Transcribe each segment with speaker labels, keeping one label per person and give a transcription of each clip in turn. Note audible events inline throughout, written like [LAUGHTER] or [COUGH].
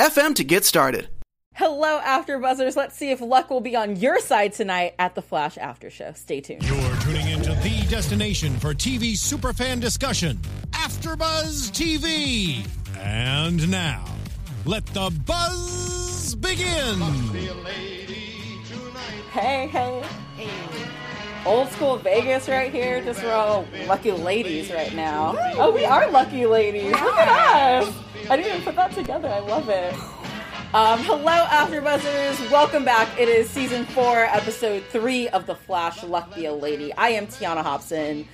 Speaker 1: anchor.fm to get started.
Speaker 2: Hello, After Buzzers. Let's see if luck will be on your side tonight at the Flash After Show. Stay tuned.
Speaker 3: You're tuning into the destination for TV superfan discussion, AfterBuzz TV. And now, let the buzz begin.
Speaker 2: Hey, Hey, hey. Old school Vegas right here. Just we're all lucky ladies right now. Oh, we are lucky ladies. Look at us. I didn't even put that together. I love it. Um, hello, AfterBuzzers. Welcome back. It is season four, episode three of The Flash. Luck be a lady. I am Tiona Hobson.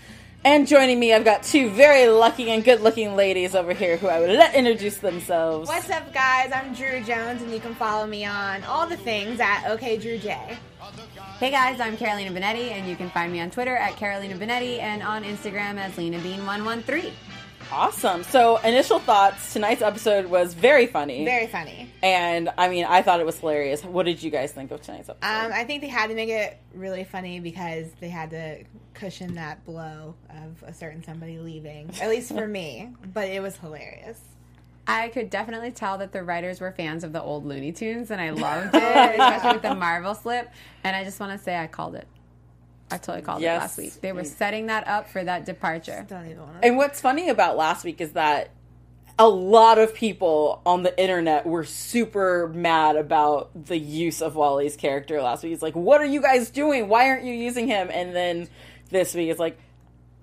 Speaker 2: And joining me, I've got two very lucky and good-looking ladies over here who I would let introduce themselves.
Speaker 4: What's up, guys? I'm Drew Jones, and you can follow me on all the things at OKDrewJ.
Speaker 5: Hey guys, I'm Carolina Bonetti, and you can find me on Twitter at Carolina Bonetti and on Instagram as Lena Bean113.
Speaker 2: Awesome. So, initial thoughts. Tonight's episode was very funny.
Speaker 4: Very funny.
Speaker 2: And I mean, I thought it was hilarious. What did you guys think of tonight's episode?
Speaker 4: Um, I think they had to make it really funny because they had to cushion that blow of a certain somebody leaving, at least for [LAUGHS] me. But it was hilarious.
Speaker 5: I could definitely tell that the writers were fans of the old Looney Tunes, and I loved it, [LAUGHS] especially with the Marvel slip. And I just want to say I called it. I totally called
Speaker 2: Yes.
Speaker 5: it last week. They were setting that up for that departure.
Speaker 4: Don't even
Speaker 2: and what's funny about last week is that a lot of people on the internet were super mad about the use of Wally's character last week. It's like, what are you guys doing? Why aren't you using him? And then this week it's like,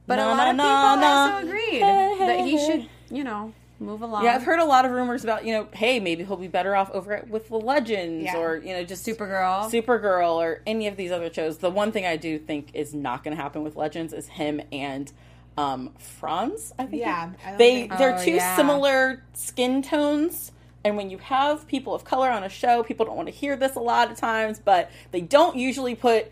Speaker 5: But
Speaker 2: No,
Speaker 5: a lot
Speaker 2: no,
Speaker 5: of people
Speaker 2: no.
Speaker 5: also agreed
Speaker 2: Hey, hey,
Speaker 5: that he should, you know, move along.
Speaker 2: yeah, I've heard a lot of rumors about, you know, hey, maybe he'll be better off over at, with the Legends
Speaker 4: Yeah.
Speaker 2: or, you know, just
Speaker 5: Supergirl.
Speaker 2: Supergirl or any of these other shows. The one thing I do think is not going to happen with Legends is him and um, Franz. I think
Speaker 4: Yeah, I
Speaker 2: they
Speaker 4: think-
Speaker 2: they're
Speaker 5: Oh,
Speaker 2: two
Speaker 5: yeah.
Speaker 2: similar skin tones. And when you have people of color on a show, people don't want to hear this a lot of times, but they don't usually put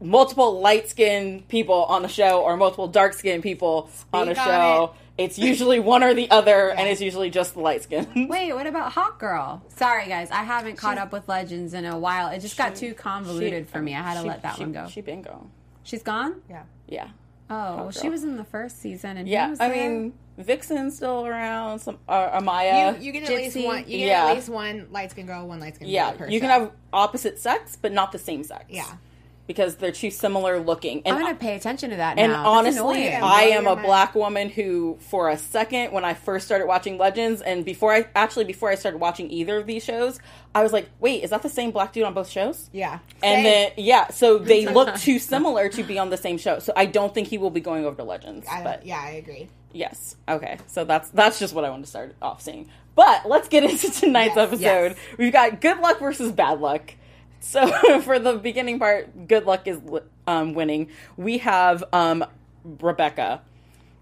Speaker 2: multiple light skinned people on a show or multiple dark skinned people on a
Speaker 4: Speak on
Speaker 2: show. It's usually one or the other, and it's usually just the light skin. [LAUGHS]
Speaker 5: Wait, what about Hawk Girl? Sorry, guys, I haven't caught up with Legends in a while. It just got too convoluted for me. I had to
Speaker 2: She-
Speaker 5: let that
Speaker 2: she-
Speaker 5: one go.
Speaker 2: She bingo.
Speaker 5: She's gone.
Speaker 4: Yeah.
Speaker 2: Yeah.
Speaker 5: Oh, well, she was in the first season, and
Speaker 2: Yeah,
Speaker 5: was
Speaker 2: I
Speaker 5: there.
Speaker 2: mean, Vixen's still around. Some uh, Amaya.
Speaker 4: You, you get at least one. You get
Speaker 2: Yeah.
Speaker 4: at least one light skin girl, one light skin.
Speaker 2: yeah,
Speaker 4: girl.
Speaker 2: you can have opposite sex, but not the same sex.
Speaker 4: Yeah.
Speaker 2: Because they're too similar looking. And
Speaker 5: I'm gonna pay attention to that
Speaker 2: and
Speaker 5: now.
Speaker 2: Honestly. I am a
Speaker 4: mind.
Speaker 2: black woman who, for a second, when I first started watching Legends, and before I actually before I started watching either of these shows, I was like, wait, is that the same black dude on both shows?
Speaker 4: Yeah.
Speaker 2: And
Speaker 4: Same.
Speaker 2: then yeah, so they [LAUGHS] look too similar to be on the same show. So I don't think he will be going over to Legends.
Speaker 4: I,
Speaker 2: but
Speaker 4: yeah, I agree.
Speaker 2: Yes. Okay. So that's that's just what I want to start off saying. But let's get [LAUGHS] into tonight's
Speaker 4: Yes,
Speaker 2: episode.
Speaker 4: yes.
Speaker 2: We've got good luck versus bad luck. So [LAUGHS] for the beginning part, good luck is um, winning. We have um, Rebecca,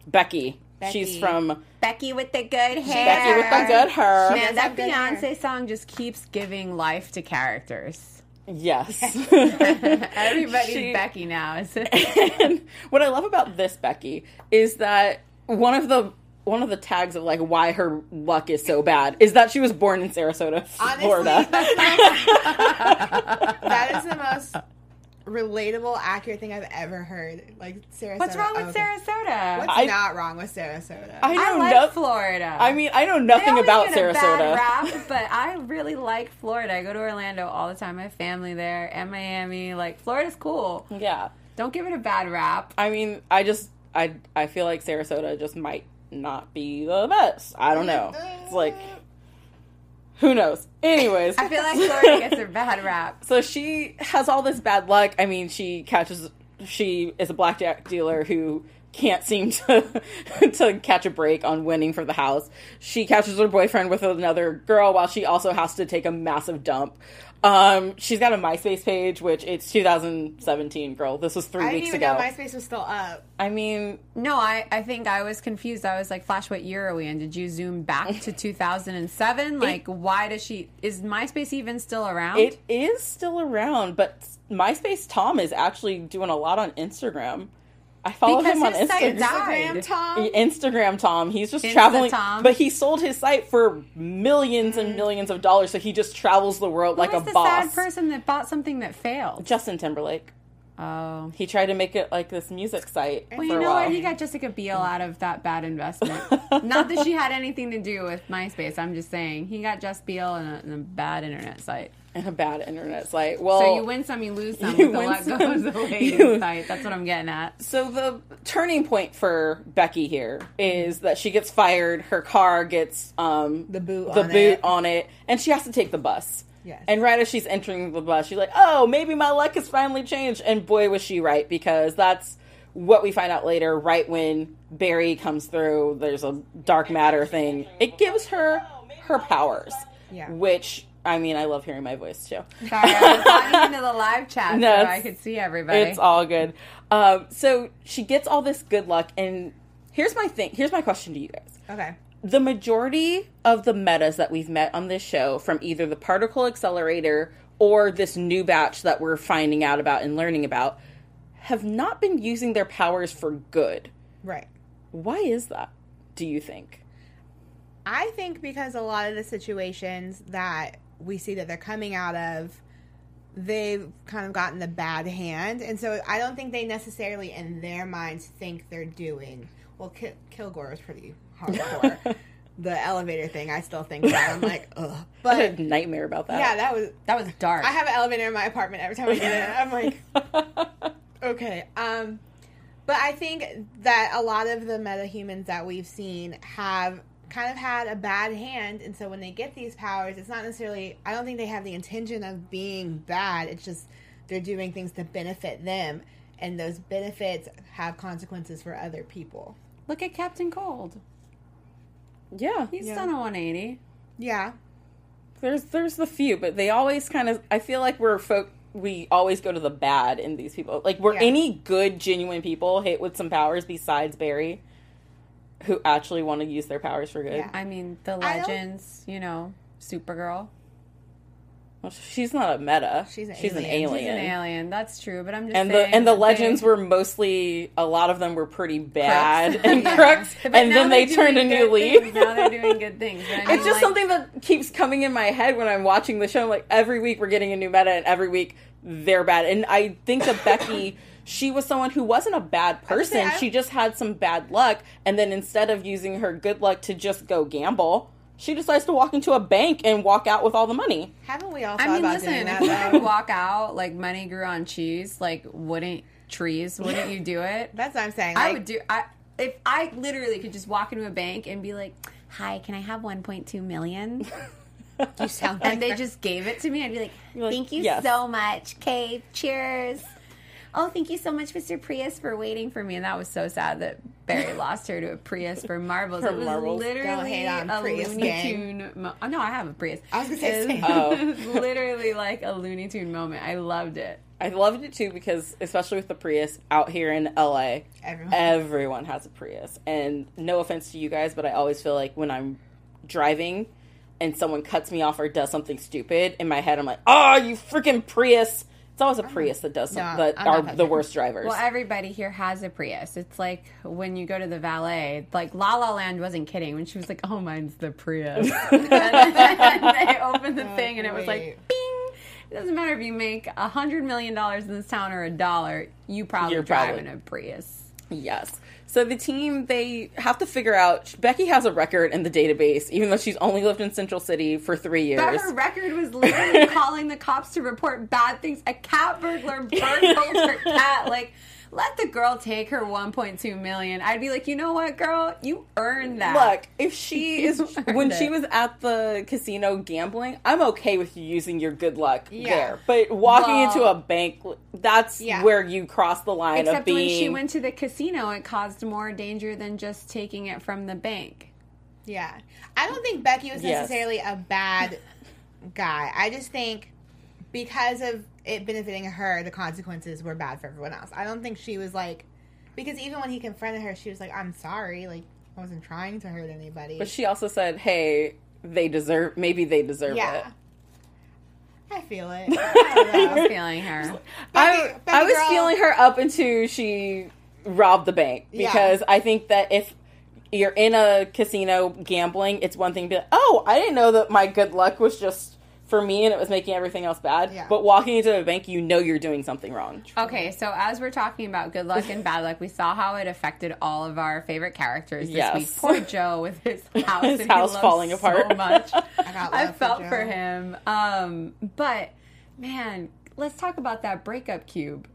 Speaker 2: Becky. She's from
Speaker 5: Becky with the good hair.
Speaker 2: Becky with the good hair.
Speaker 5: Man, that
Speaker 4: have good hair.
Speaker 5: Beyonce song just keeps giving life to characters.
Speaker 2: Yes. [LAUGHS] [LAUGHS]
Speaker 5: Everybody's
Speaker 2: She-
Speaker 5: Becky now. Is it?
Speaker 2: and what I love about this Becky is that one of the one of the tags of like why her luck is so bad is that she was born in Sarasota,
Speaker 4: Honestly,
Speaker 2: Florida. [LAUGHS]
Speaker 4: That is the most relatable, accurate thing I've ever heard. Like Sarasota.
Speaker 5: What's wrong with
Speaker 4: okay.
Speaker 5: Sarasota?
Speaker 4: What's
Speaker 2: I-
Speaker 4: not wrong with Sarasota?
Speaker 2: I
Speaker 5: I
Speaker 2: know
Speaker 5: like
Speaker 2: no-
Speaker 5: Florida.
Speaker 2: I mean, I know nothing
Speaker 5: always
Speaker 2: about
Speaker 5: get a
Speaker 2: Sarasota.
Speaker 5: Bad rap, [LAUGHS] but I really like Florida. I go to Orlando all the time. I have family there and Miami. Like Florida's cool.
Speaker 2: Yeah.
Speaker 5: Don't give it a bad rap.
Speaker 2: I mean, I just I I feel like Sarasota just might not be the best. I don't know. It's like who knows. Anyways,
Speaker 5: I feel like Florida gets a bad rap.
Speaker 2: so she has all this bad luck. I mean, she catches she is a blackjack dealer who can't seem to [LAUGHS] to catch a break on winning for the house. She catches her boyfriend with another girl while she also has to take a massive dump. Um, she's got a MySpace page, which it's 2017, girl. This was three
Speaker 4: I didn't
Speaker 2: weeks
Speaker 4: even
Speaker 2: ago.
Speaker 4: know MySpace was still up.
Speaker 2: I mean,
Speaker 5: No, I, I think I was confused. I was like, Flash, what year are we in? Did you zoom back to [LAUGHS] 2007? Like, why does she. Is MySpace even still around?
Speaker 2: it is still around, but MySpace Tom is actually doing a lot on Instagram. I follow
Speaker 5: Because
Speaker 2: him on Instagram.
Speaker 5: died.
Speaker 4: Instagram Tom.
Speaker 2: Instagram Tom. He's just
Speaker 5: Insta
Speaker 2: traveling,
Speaker 5: Tom.
Speaker 2: but he sold his site for millions and mm. millions of dollars. So he just travels the world
Speaker 5: Who
Speaker 2: like a
Speaker 5: was the
Speaker 2: boss.
Speaker 5: sad person that bought something that failed?
Speaker 2: Justin Timberlake.
Speaker 5: Oh.
Speaker 2: He tried to make it like this music site
Speaker 5: Well,
Speaker 2: for
Speaker 5: you
Speaker 2: a
Speaker 5: know
Speaker 2: while.
Speaker 5: what? He got Jessica Biel out of that bad investment. [LAUGHS] Not that she had anything to do with MySpace. I'm just saying he got Jess Biel in a, in a bad internet site.
Speaker 2: And a bad internet site. Well,
Speaker 5: So you win some, you lose some. [LAUGHS]
Speaker 2: you
Speaker 5: with the
Speaker 2: win
Speaker 5: Let
Speaker 2: some,
Speaker 5: Go of the Ladies [LAUGHS]
Speaker 2: you-
Speaker 5: site. That's what I'm getting at.
Speaker 2: So the turning point for Becky here is that she gets fired. Her car gets um,
Speaker 4: The boot
Speaker 2: the
Speaker 4: on
Speaker 2: boot
Speaker 4: it.
Speaker 2: on it, and she has to take the bus.
Speaker 4: Yes.
Speaker 2: And right as she's entering the bus, she's like, "Oh, maybe my luck has finally changed." And boy, was she right because that's what we find out later. Right when Barry comes through, there's a dark matter thing. It gives her her powers.
Speaker 4: Yeah.
Speaker 2: Which I mean, I love hearing my voice too.
Speaker 5: Sorry, I was [LAUGHS] into the live chat
Speaker 2: No,
Speaker 5: so I could see everybody.
Speaker 2: It's all good. Um, so she gets all this good luck, and here's my thing. Here's my question to you guys.
Speaker 4: Okay.
Speaker 2: The majority of the metas that we've met on this show, from either the particle accelerator or this new batch that we're finding out about and learning about, have not been using their powers for good.
Speaker 4: Right.
Speaker 2: Why is that? Do you think?
Speaker 4: I think because a lot of the situations that we see that they're coming out of, they've kind of gotten the bad hand, and so I don't think they necessarily, in their minds, think they're doing. Well, Ki- Kilgore was pretty hardcore. [LAUGHS] the elevator thing, I still think about. I'm like, [LAUGHS] ugh.
Speaker 2: I had a nightmare about that.
Speaker 4: yeah, that was.
Speaker 5: that was dark.
Speaker 4: I have an elevator in my apartment every time I get in. I'm like, [LAUGHS] okay. Um, but I think that a lot of the metahumans that we've seen have kind of had a bad hand, and so when they get these powers, it's not necessarily. I don't think they have the intention of being bad. It's just they're doing things to benefit them, and those benefits have consequences for other people.
Speaker 5: Look at Captain Cold.
Speaker 2: yeah.
Speaker 5: He's
Speaker 4: Yeah.
Speaker 5: done a 180.
Speaker 4: Yeah,
Speaker 2: There's there's the few, but they always kind of. I feel like we're folk. We always go to the bad in these people. Like, were
Speaker 4: Yeah.
Speaker 2: any good, genuine people hit with some powers besides Barry, who actually want to use their powers for good?
Speaker 4: Yeah.
Speaker 5: I mean, the legends, you know, Supergirl.
Speaker 2: Well, she's not a meta.
Speaker 4: She's an
Speaker 2: she's an
Speaker 4: alien.
Speaker 2: alien.
Speaker 5: She's an alien. That's true, but I'm just
Speaker 2: And the and the legends
Speaker 5: they-
Speaker 2: were mostly a lot of them were pretty bad
Speaker 5: Crooks. [LAUGHS]
Speaker 2: and
Speaker 5: Yeah.
Speaker 2: crooks,
Speaker 5: But
Speaker 2: and then they turned a new leaf.
Speaker 5: Now they're doing good things. I [LAUGHS] mean,
Speaker 2: It's just
Speaker 5: like,
Speaker 2: something that keeps coming in my head when I'm watching the show. I'm like, every week we're getting a new meta, and every week they're bad. And I think that Becky, [LAUGHS] she was someone who wasn't a bad person.
Speaker 4: I-
Speaker 2: She just had some bad luck. And then instead of using her good luck to just go gamble, she decides to walk into a bank and walk out with all the money.
Speaker 4: haven't we all thought
Speaker 5: I mean,
Speaker 4: about
Speaker 5: listen,
Speaker 4: doing
Speaker 5: if
Speaker 4: that?
Speaker 5: you walk out like money grew on cheese, like wouldn't trees? Wouldn't you do it? [LAUGHS]
Speaker 4: That's what I'm saying.
Speaker 5: I would do. I if I literally could just walk into a bank and be like, "Hi, can I have 1.2 million? [LAUGHS]
Speaker 4: You sound like
Speaker 5: and they
Speaker 4: her.
Speaker 5: just gave it to me, I'd be like,
Speaker 2: like,
Speaker 5: "Thank you
Speaker 2: "Yes."
Speaker 5: so much, Kate. Cheers." Oh, thank you so much, Mr. Prius, for waiting for me. And that was so sad that Barry [LAUGHS] lost her to a Prius for marbles.
Speaker 2: For
Speaker 5: it was
Speaker 2: marbles.
Speaker 5: Literally a
Speaker 4: Prius
Speaker 5: Looney
Speaker 4: gang.
Speaker 5: Tune. Mo- oh, no, I have a Prius.
Speaker 4: I was gonna say
Speaker 5: It
Speaker 4: same.
Speaker 2: Oh. [LAUGHS]
Speaker 5: literally like a Looney Tune moment. I loved it.
Speaker 2: I loved it too because, especially with the Prius out here in LA,
Speaker 4: Everyone.
Speaker 2: everyone has a Prius. And no offense to you guys, but I always feel like when I'm driving and someone cuts me off or does something stupid, in my head I'm like, "Oh, you freaking Prius!" It's always a Prius that does some,
Speaker 4: No,
Speaker 2: that
Speaker 4: I'm
Speaker 2: are the
Speaker 4: that
Speaker 2: worst drivers.
Speaker 5: Well, everybody here has a Prius. It's like when you go to the valet. Like La La Land wasn't kidding when she was like, "Oh, mine's the Prius." [LAUGHS] and then [LAUGHS] they opened the oh, thing, and it was like, "Bing!" It doesn't matter if you make a hundred million dollars in this town or a dollar. You probably
Speaker 2: You're
Speaker 5: drive
Speaker 2: probably-
Speaker 5: in a Prius.
Speaker 2: Yes. So the team they have to figure out. Becky has a record in the database, even though she's only lived in Central City for three years.
Speaker 5: But her record was literally [LAUGHS] calling the cops to report bad things. A cat burglar [LAUGHS] burgled her cat. Like, let the girl take her 1.2 million. I'd be like, you know what, girl, you earned that.
Speaker 2: Look, if [LAUGHS] she is
Speaker 5: earned
Speaker 2: when she was at the casino gambling, I'm okay with you using your good luck
Speaker 4: Yeah.
Speaker 2: there. But walking
Speaker 5: Well-
Speaker 2: into a bank, that's
Speaker 4: Yeah.
Speaker 2: where you cross the line of
Speaker 5: Except
Speaker 2: being.
Speaker 5: when she went to the casino, it caused more danger than just taking it from the bank.
Speaker 4: Yeah. I don't think Becky was
Speaker 2: Yes.
Speaker 4: necessarily a bad guy. I just think because of it benefiting her, the consequences were bad for everyone else. I don't think she was like because even when he confronted her, she was like, "I'm sorry, like I wasn't trying to hurt anybody."
Speaker 2: But she also said, "Hey, they deserve. Maybe they deserve
Speaker 4: yeah.
Speaker 2: it."
Speaker 4: I feel it. [LAUGHS] I don't know.
Speaker 5: I'm feeling her.
Speaker 2: I,
Speaker 4: Becky-
Speaker 2: I was
Speaker 4: girl.
Speaker 2: feeling her up until she robbed the bank
Speaker 4: Yeah.
Speaker 2: because I think that if you're in a casino gambling, it's one thing to be like, oh, I didn't know that my good luck was just for me and it was making everything else bad.
Speaker 4: Yeah.
Speaker 2: But walking into a bank, you know you're doing something wrong.
Speaker 5: Okay, so as we're talking about good luck and bad luck, we saw how it affected all of our favorite characters this
Speaker 2: Yes.
Speaker 5: week. Poor Joe with his [LAUGHS] house,
Speaker 2: His
Speaker 5: that he
Speaker 2: house
Speaker 5: loves
Speaker 2: falling
Speaker 5: so
Speaker 2: apart.
Speaker 5: much. [LAUGHS]
Speaker 4: I got
Speaker 5: I felt
Speaker 4: Joe.
Speaker 5: for him. Um, but man, let's talk about that breakup cube.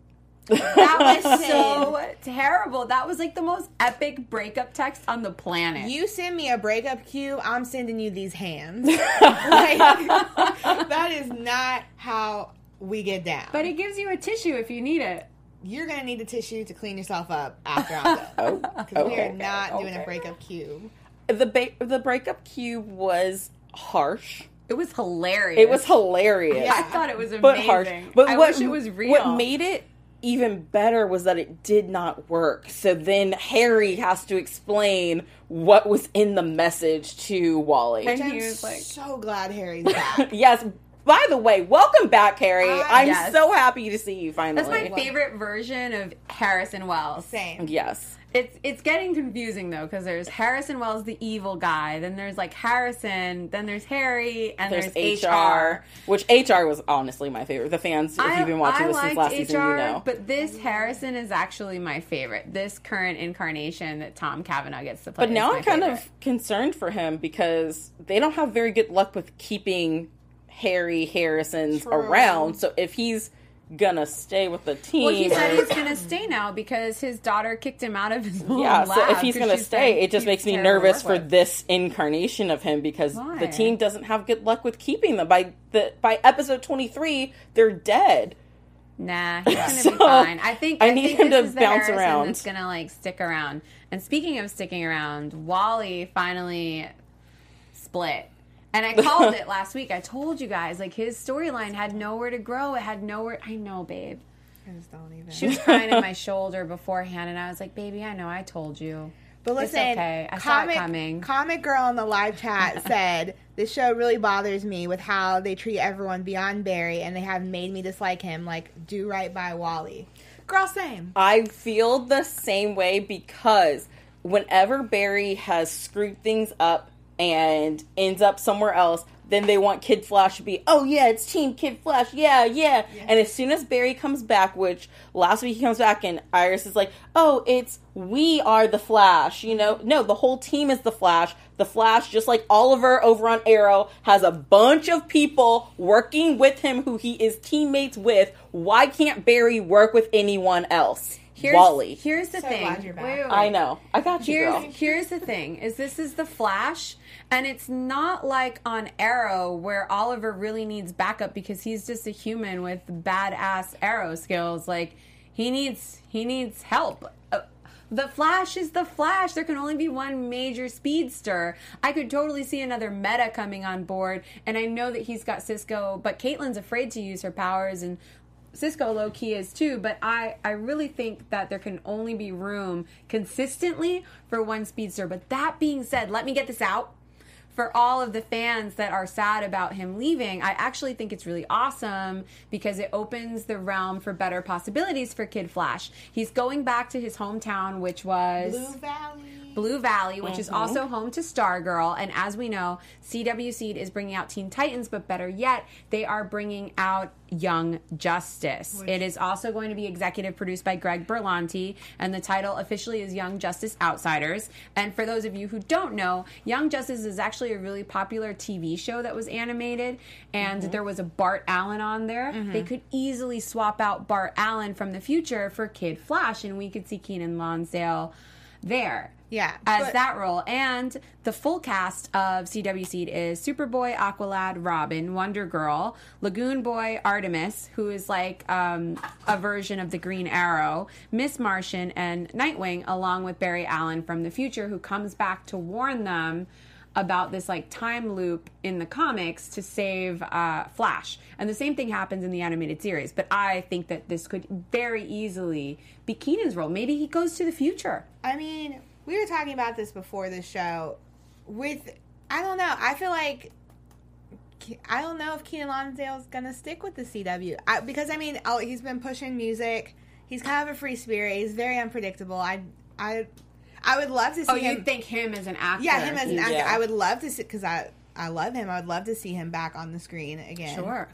Speaker 5: That was [LAUGHS] so terrible. That was like the most epic breakup text on the planet.
Speaker 4: You send me a breakup cue, I'm sending you these hands. [LAUGHS] like, that is not how we get down.
Speaker 5: but it gives you a tissue if you need it.
Speaker 4: You're gonna need a tissue to clean yourself up after I'm done. [LAUGHS] Oh, because we
Speaker 2: okay,
Speaker 4: are not doing a breakup cue.
Speaker 2: The ba- the breakup cue was harsh.
Speaker 5: It was hilarious.
Speaker 2: It was hilarious.
Speaker 4: Yeah.
Speaker 5: I thought it was amazing.
Speaker 2: but harsh. But
Speaker 5: I
Speaker 2: what,
Speaker 5: wish it was real.
Speaker 2: What made it even better was that it did not work. So then Harry has to explain what was in the message to Wally.
Speaker 5: And
Speaker 4: I'm
Speaker 5: he was like,
Speaker 4: so glad Harry's [LAUGHS] back.
Speaker 2: yes. By the way, welcome back, Harry.
Speaker 4: Ah,
Speaker 2: I'm
Speaker 5: yes.
Speaker 2: so happy to see you finally.
Speaker 5: That's my favorite version of Harrison Wells.
Speaker 4: Same.
Speaker 2: Yes.
Speaker 5: It's it's getting confusing though because there's Harrison Wells, the evil guy. Then there's like Harrison. Then there's Harry, and
Speaker 2: There's,
Speaker 5: there's,
Speaker 2: HR, which HR was honestly my favorite. The fans, if
Speaker 5: I-
Speaker 2: you've been watching
Speaker 5: I
Speaker 2: this since last
Speaker 5: HR,
Speaker 2: season, you know.
Speaker 5: But this Harrison is actually my favorite. This current incarnation that Tom Cavanagh gets to play.
Speaker 2: But now I'm kind
Speaker 5: favorite.
Speaker 2: of concerned for him because they don't have very good luck with keeping Harry Harrison's
Speaker 4: True.
Speaker 2: around. So if he's gonna stay with the team,
Speaker 5: Well, he said he's gonna stay now because his daughter kicked him out of his own
Speaker 2: yeah. So if he's gonna stay, it just makes me nervous for this incarnation of him because
Speaker 5: Why?
Speaker 2: the team doesn't have good luck with keeping them. By the by episode 23, they're dead.
Speaker 5: Nah, [LAUGHS] he's gonna
Speaker 2: So,
Speaker 5: be fine. I think
Speaker 2: I
Speaker 5: I,
Speaker 2: need
Speaker 5: think
Speaker 2: him
Speaker 5: this
Speaker 2: to bounce
Speaker 5: Harrison
Speaker 2: around.
Speaker 5: That's gonna like stick around. And speaking of sticking around, Wally finally split. And I called [LAUGHS] it last week. I told you guys like his storyline had nowhere to grow. It had nowhere. I know, babe.
Speaker 4: I just don't even.
Speaker 5: She was [LAUGHS] crying in my shoulder beforehand, and I was like, "Baby, I know. I told you."
Speaker 4: But
Speaker 5: It's
Speaker 4: listen,
Speaker 5: okay. I saw it coming.
Speaker 4: Comic Girl in the live chat [LAUGHS] said this show really bothers me with how they treat everyone beyond Barry, and they have made me dislike him. Like, do right by Wally. Girl, same.
Speaker 2: I feel the same way because whenever Barry has screwed things up and ends up somewhere else, then they want Kid Flash to be, oh yeah, it's Team Kid Flash, yeah, yeah. And as soon as Barry comes back, which last week he comes back and Iris is like, oh, it's we are the Flash, you know? No, the whole team is the Flash. The Flash, just like Oliver over on Arrow, has a bunch of people working with him who he is teammates with. Why can't Barry work with anyone else?
Speaker 5: Here's,
Speaker 2: Wally.
Speaker 5: Here's the
Speaker 4: So
Speaker 5: thing.
Speaker 4: glad you're back.
Speaker 5: Wait, wait, wait.
Speaker 2: I know. I got you,
Speaker 5: Here's
Speaker 2: girl.
Speaker 5: here's the thing: is this is the Flash, and it's not like on Arrow where Oliver really needs backup because he's just a human with badass arrow skills. Like he needs he needs help. The Flash is the Flash. There can only be one major speedster. I could totally see another meta coming on board, and I know that he's got Cisco, but Caitlyn's afraid to use her powers, and Cisco low key is too, but I, I really think that there can only be room consistently for one speedster. But that being said, let me get this out. For all of the fans that are sad about him leaving, I actually think it's really awesome because it opens the realm for better possibilities for Kid Flash. He's going back to his hometown, which was
Speaker 4: Blue Valley.
Speaker 5: Blue Valley, which
Speaker 2: Mm-hmm.
Speaker 5: is also home to Stargirl. And as we know, CW Seed is bringing out Teen Titans, but better yet, they are bringing out Young Justice. It is also going to be executive produced by Greg Berlanti, and the title officially is Young Justice Outsiders. And for those of you who don't know, Young Justice is actually a really popular TV show that was animated, and
Speaker 2: Mm-hmm.
Speaker 5: there was a Bart Allen on there. They could easily swap out Bart Allen from the future for Kid Flash, and we could see Keiynan Lonsdale there
Speaker 4: Yeah,
Speaker 5: as
Speaker 4: but-
Speaker 5: that role. And the full cast of CW Seed is Superboy, Aqualad, Robin, Wonder Girl, Lagoon Boy, Artemis, who is like um, a version of the Green Arrow, Miss Martian, and Nightwing, along with Barry Allen from the future, who comes back to warn them about this like time loop in the comics to save uh, Flash, and the same thing happens in the animated series. But I think that this could very easily be Keiynan's role. Maybe he goes to the future.
Speaker 4: I mean, we were talking about this before the show. With I don't know. I feel like I don't know if Keiynan Lonsdale is gonna stick with the CW I, because I mean, oh, he's been pushing music. He's kind of a free spirit. He's very unpredictable. I I I would love to see
Speaker 5: Oh,
Speaker 4: him.
Speaker 5: you think him as an actor?
Speaker 4: yeah, him as an actor.
Speaker 2: Yeah.
Speaker 4: I would love to see because I I love him. I would love to see him back on the screen again.
Speaker 5: Sure.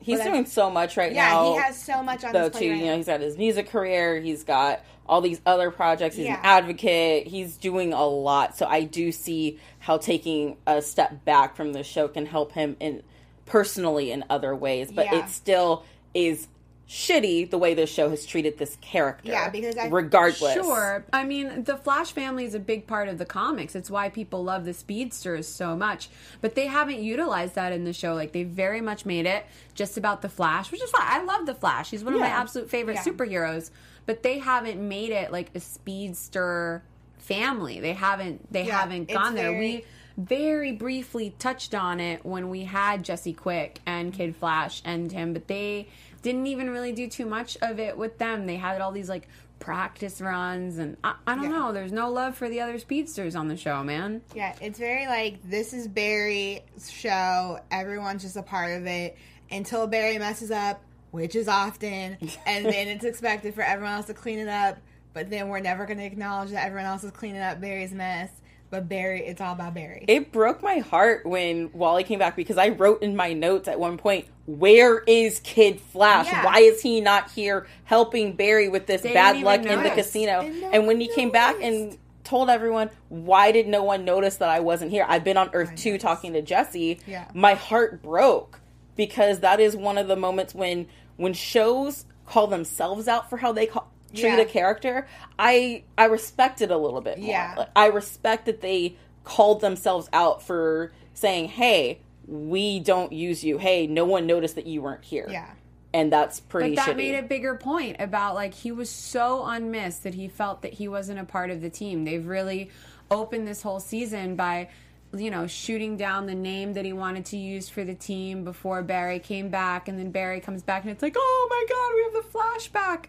Speaker 2: He's
Speaker 4: But I-
Speaker 2: doing so much right
Speaker 4: Yeah,
Speaker 2: now.
Speaker 4: Yeah, he has so much on
Speaker 2: though
Speaker 4: his plate
Speaker 2: too.
Speaker 4: right
Speaker 2: You know, he's got his music career. He's got all these other projects. He's
Speaker 4: Yeah.
Speaker 2: an advocate. He's doing a lot. So I do see how taking a step back from the show can help him in personally in other ways. But
Speaker 4: Yeah.
Speaker 2: it still is shitty the way this show has treated this character.
Speaker 4: Yeah, because I-
Speaker 2: regardless,
Speaker 5: Sure. I mean, the Flash family is a big part of the comics. It's why people love the speedsters so much. But they haven't utilized that in the show. Like, they very much made it just about the Flash, which is fine. I love the Flash. He's one of my absolute favorite
Speaker 4: Yeah.
Speaker 5: superheroes. But they haven't made it like a speedster family. They haven't. They
Speaker 4: Yeah,
Speaker 5: haven't gone there.
Speaker 4: very-
Speaker 5: We very briefly touched on it when we had Jesse Quick and Kid Flash and him, but they didn't even really do too much of it with them. They had all these like practice runs, and I, I don't
Speaker 4: Yeah.
Speaker 5: know. There's no love for the other speedsters on the show, man.
Speaker 4: Yeah, it's very like this is Barry's show. Everyone's just a part of it until Barry messes up, which is often, and then it's [LAUGHS] expected for everyone else to clean it up. But then we're never going to acknowledge that everyone else is cleaning up Barry's mess. But Barry, it's all about Barry.
Speaker 2: It broke my heart when Wally came back because I wrote in my notes at one point, "Where is Kid Flash?
Speaker 4: Yeah.
Speaker 2: Why is he not here helping Barry with this
Speaker 5: They
Speaker 2: bad luck
Speaker 5: even
Speaker 2: in the casino?"
Speaker 4: And
Speaker 2: when he came back and told everyone, "Why did no one notice that I wasn't here? I've been on Earth
Speaker 4: I
Speaker 2: 2
Speaker 4: noticed.
Speaker 2: talking to Jesse."
Speaker 4: Yeah.
Speaker 2: My heart broke because that is one of the moments when when shows call themselves out for how they call, treat
Speaker 4: Yeah.
Speaker 2: a character. I I respect it a little bit more.
Speaker 4: Yeah.
Speaker 2: Like, I respect that they called themselves out for saying, "Hey, we don't use you. Hey, no one noticed that you weren't here."
Speaker 4: Yeah.
Speaker 2: and that's pretty.
Speaker 5: But that
Speaker 2: shitty.
Speaker 5: made a bigger point about like he was so unmissed that he felt that he wasn't a part of the team. They've really opened this whole season by you know shooting down the name that he wanted to use for the team before Barry came back and then Barry comes back and it's like, "Oh my god, we have the flashback."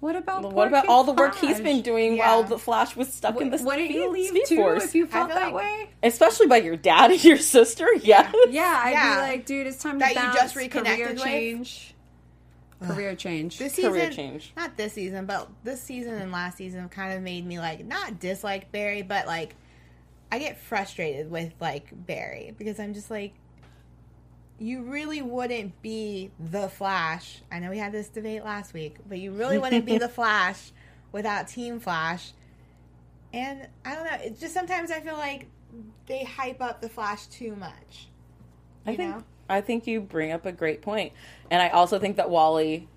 Speaker 5: What about
Speaker 2: What about all the work he's been doing
Speaker 4: Yeah.
Speaker 2: while the Flash was stuck in the
Speaker 5: W- Wouldn't you leave
Speaker 2: Speed
Speaker 5: too
Speaker 2: Force?
Speaker 5: if you felt that
Speaker 4: like-
Speaker 5: way?
Speaker 2: especially by your dad and your [LAUGHS] sister. Yes.
Speaker 5: Yeah, I'd
Speaker 4: Yeah.
Speaker 5: be like, dude, it's time to
Speaker 4: That you just reconnected
Speaker 5: career
Speaker 4: with?
Speaker 5: change. Career change.
Speaker 4: This
Speaker 2: Career
Speaker 4: season,
Speaker 2: change.
Speaker 4: not this season, but this season and last season kind of made me like not dislike Barry, but like I get frustrated with like Barry because I'm just like, you really wouldn't be the Flash. I know we had this debate last week, but you really [LAUGHS] wouldn't be the Flash without Team Flash. And I don't know, it just sometimes I feel like they hype up the Flash too much.
Speaker 2: I think
Speaker 4: know?
Speaker 2: I think you bring up a great point, and I also think that Wally,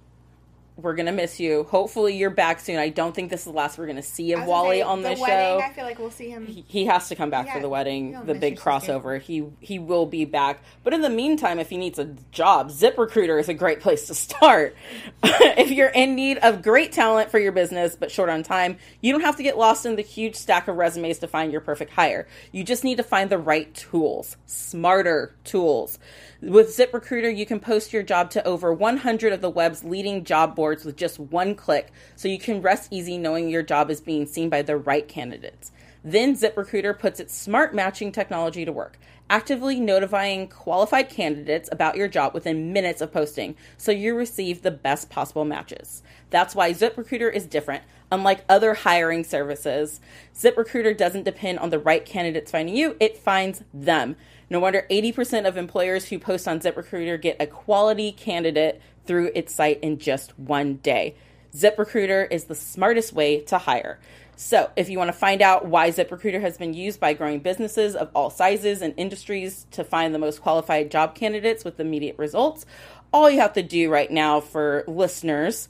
Speaker 2: we're gonna miss you. Hopefully, you're back soon. I don't think this is the last we're gonna see of Wally
Speaker 4: say,
Speaker 2: on
Speaker 4: the
Speaker 2: this
Speaker 4: wedding,
Speaker 2: show.
Speaker 4: I feel like we'll see him.
Speaker 2: he- he has to come back
Speaker 4: Yeah,
Speaker 2: for the wedding, the big crossover. He he will be back. But in the meantime, if he needs a job, ZipRecruiter is a great place to start. [LAUGHS] if you're in need of great talent for your business but short on time, you don't have to get lost in the huge stack of resumes to find your perfect hire. You just need to find the right tools, smarter tools. With ZipRecruiter, you can post your job to over 100 of the web's leading job boards with just one click, so you can rest easy knowing your job is being seen by the right candidates. Then ZipRecruiter puts its smart matching technology to work, actively notifying qualified candidates about your job within minutes of posting, so you receive the best possible matches. That's why ZipRecruiter is different. Unlike other hiring services, ZipRecruiter doesn't depend on the right candidates finding you, it finds them. No wonder 80% of employers who post on ZipRecruiter get a quality candidate through its site in just one day. ZipRecruiter is the smartest way to hire. So, if you want to find out why ZipRecruiter has been used by growing businesses of all sizes and industries to find the most qualified job candidates with immediate results, all you have to do right now for listeners,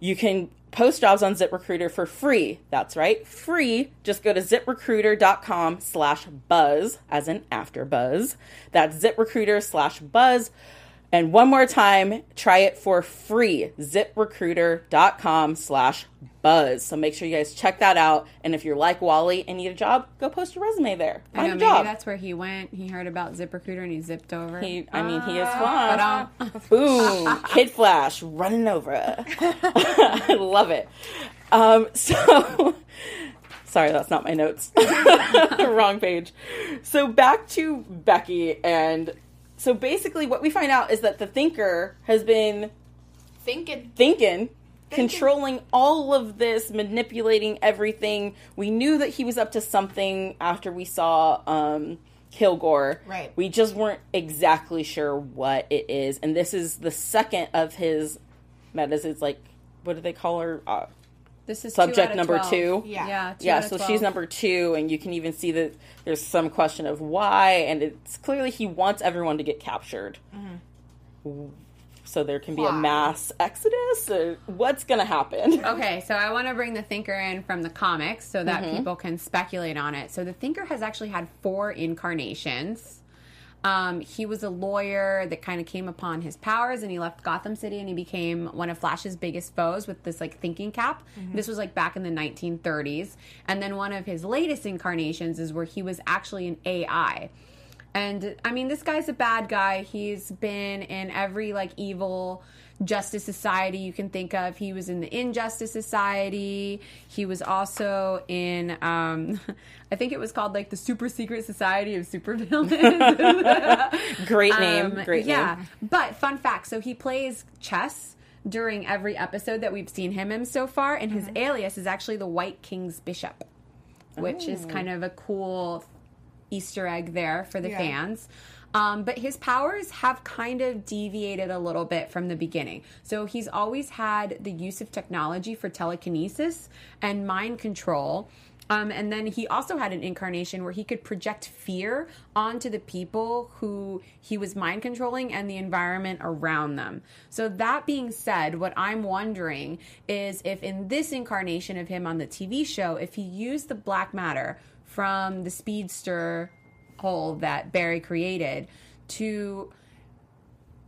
Speaker 2: you can post jobs on ZipRecruiter for free. That's right, free. Just go to ziprecruiter.com slash buzz, as in after buzz. That's ziprecruiter slash buzz. And one more time, try it for free. ziprecruiter.com slash buzz. So make sure you guys check that out. And if you're like Wally and need a job, go post your resume there.
Speaker 5: I know
Speaker 2: a
Speaker 5: maybe that's where he went. He heard about ZipRecruiter and he zipped over.
Speaker 2: He, I mean, he is fun.
Speaker 5: um, [LAUGHS]
Speaker 2: Boom! Kid Flash running over. I [LAUGHS] love it. Um, [LAUGHS] so, sorry, that's not my notes. Wrong page. So back to Becky, and so basically, what we find out is that the Thinker has been
Speaker 4: Thinking.
Speaker 2: thinking, controlling all of this, manipulating everything. We knew that he was up to something after we saw um, Kilgore.
Speaker 4: Right.
Speaker 2: We just weren't exactly sure what it is. And this is the second of his metas. It's like, what do they call her? Uh,
Speaker 5: this is
Speaker 2: subject
Speaker 5: out of
Speaker 2: number
Speaker 5: 12.
Speaker 2: two?
Speaker 4: Yeah.
Speaker 5: Yeah. two
Speaker 2: yeah, so
Speaker 5: 12.
Speaker 2: she's number two, and you can even see that there's some question of why, and it's clearly he wants everyone to get captured. So there can be a mass exodus. Or what's going to happen? [LAUGHS]
Speaker 5: Okay, so I want to bring the Thinker in from the comics so that
Speaker 2: Mm-hmm.
Speaker 5: people can speculate on it. So the Thinker has actually had four incarnations. Um, he was a lawyer that kind of came upon his powers and he left Gotham City and he became one of Flash's biggest foes with this like thinking cap. This was like back in the 1930s. And then one of his latest incarnations is where he was actually an AI. And I mean, this guy's a bad guy. He's been in every like evil justice society you can think of. He was in the Injustice Society. He was also in, um, [LAUGHS] I think it was called like the Super Secret Society of Supervillains. [LAUGHS]
Speaker 2: Great name.
Speaker 5: Um,
Speaker 2: Great
Speaker 5: yeah.
Speaker 2: name.
Speaker 5: But fun fact so he plays chess during every episode that we've seen him in so far, and his alias is actually the White King's Bishop, which is kind of a cool Easter egg there for the
Speaker 4: Yeah.
Speaker 5: fans. Um, but his powers have kind of deviated a little bit from the beginning. So he's always had the use of technology for telekinesis and mind control. Um, and then he also had an incarnation where he could project fear onto the people who he was mind controlling and the environment around them. So, that being said, what I'm wondering is if in this incarnation of him on the TV show, if he used the black matter from the speedster hole that Barry created to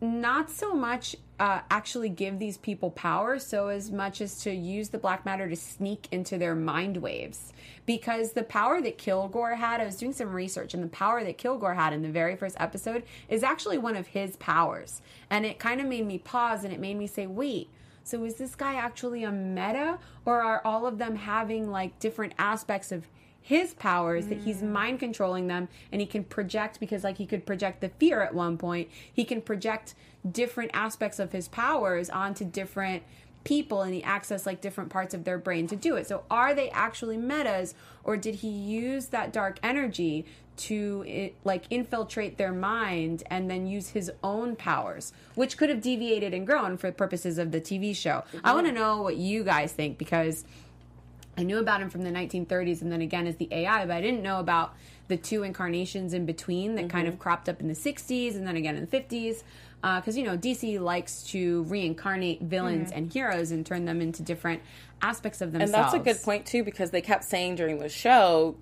Speaker 5: not so much uh, actually give these people power, so as much as to use the black matter to sneak into their mind waves. Because the power that Kilgore had, I was doing some research, and the power that Kilgore had in the very first episode is actually one of his powers. And it kind of made me pause and it made me say, wait, so is this guy actually a meta, or are all of them having like different aspects of his powers that he's mm. mind controlling them and he can project because like he could project the fear at one point he can project different aspects of his powers onto different people and he access like different parts of their brain to do it. So are they actually metas or did he use that dark energy to it, like infiltrate their mind and then use his own powers which could have deviated and grown for purposes of the tv show? I want to know what you guys think because I knew about him from the 1930s and then again as the AI, but I didn't know about the two incarnations in between that kind of
Speaker 2: Mm-hmm.
Speaker 5: cropped up in the 60s and then again in the 50s. Because, you know, DC likes to reincarnate villains and heroes and turn them into different aspects of
Speaker 2: Mm-hmm. And that's a good point too, because they kept saying during the show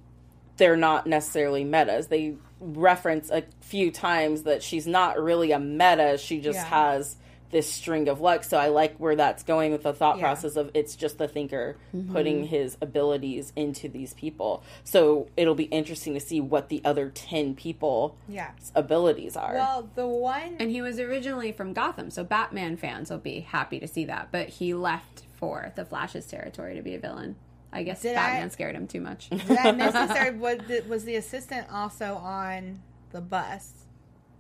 Speaker 2: they're not necessarily metas. They reference a few times that she's not really a meta. She just
Speaker 4: Yeah.
Speaker 2: has this string of luck. So I like where that's going with the thought
Speaker 4: Yeah.
Speaker 2: process of it's just the thinker
Speaker 5: Mm-hmm.
Speaker 2: putting his abilities into these people. So it'll be interesting to see what the other 10 people's
Speaker 4: Yeah.
Speaker 2: abilities are.
Speaker 4: Well, the one
Speaker 5: And he was originally from Gotham, so Batman fans will be happy to see that. But he left for the Flash's territory to be a villain. I guess
Speaker 4: Did I-
Speaker 5: Batman scared him too much.
Speaker 4: did I miss was the, [LAUGHS] was the assistant also on the bus?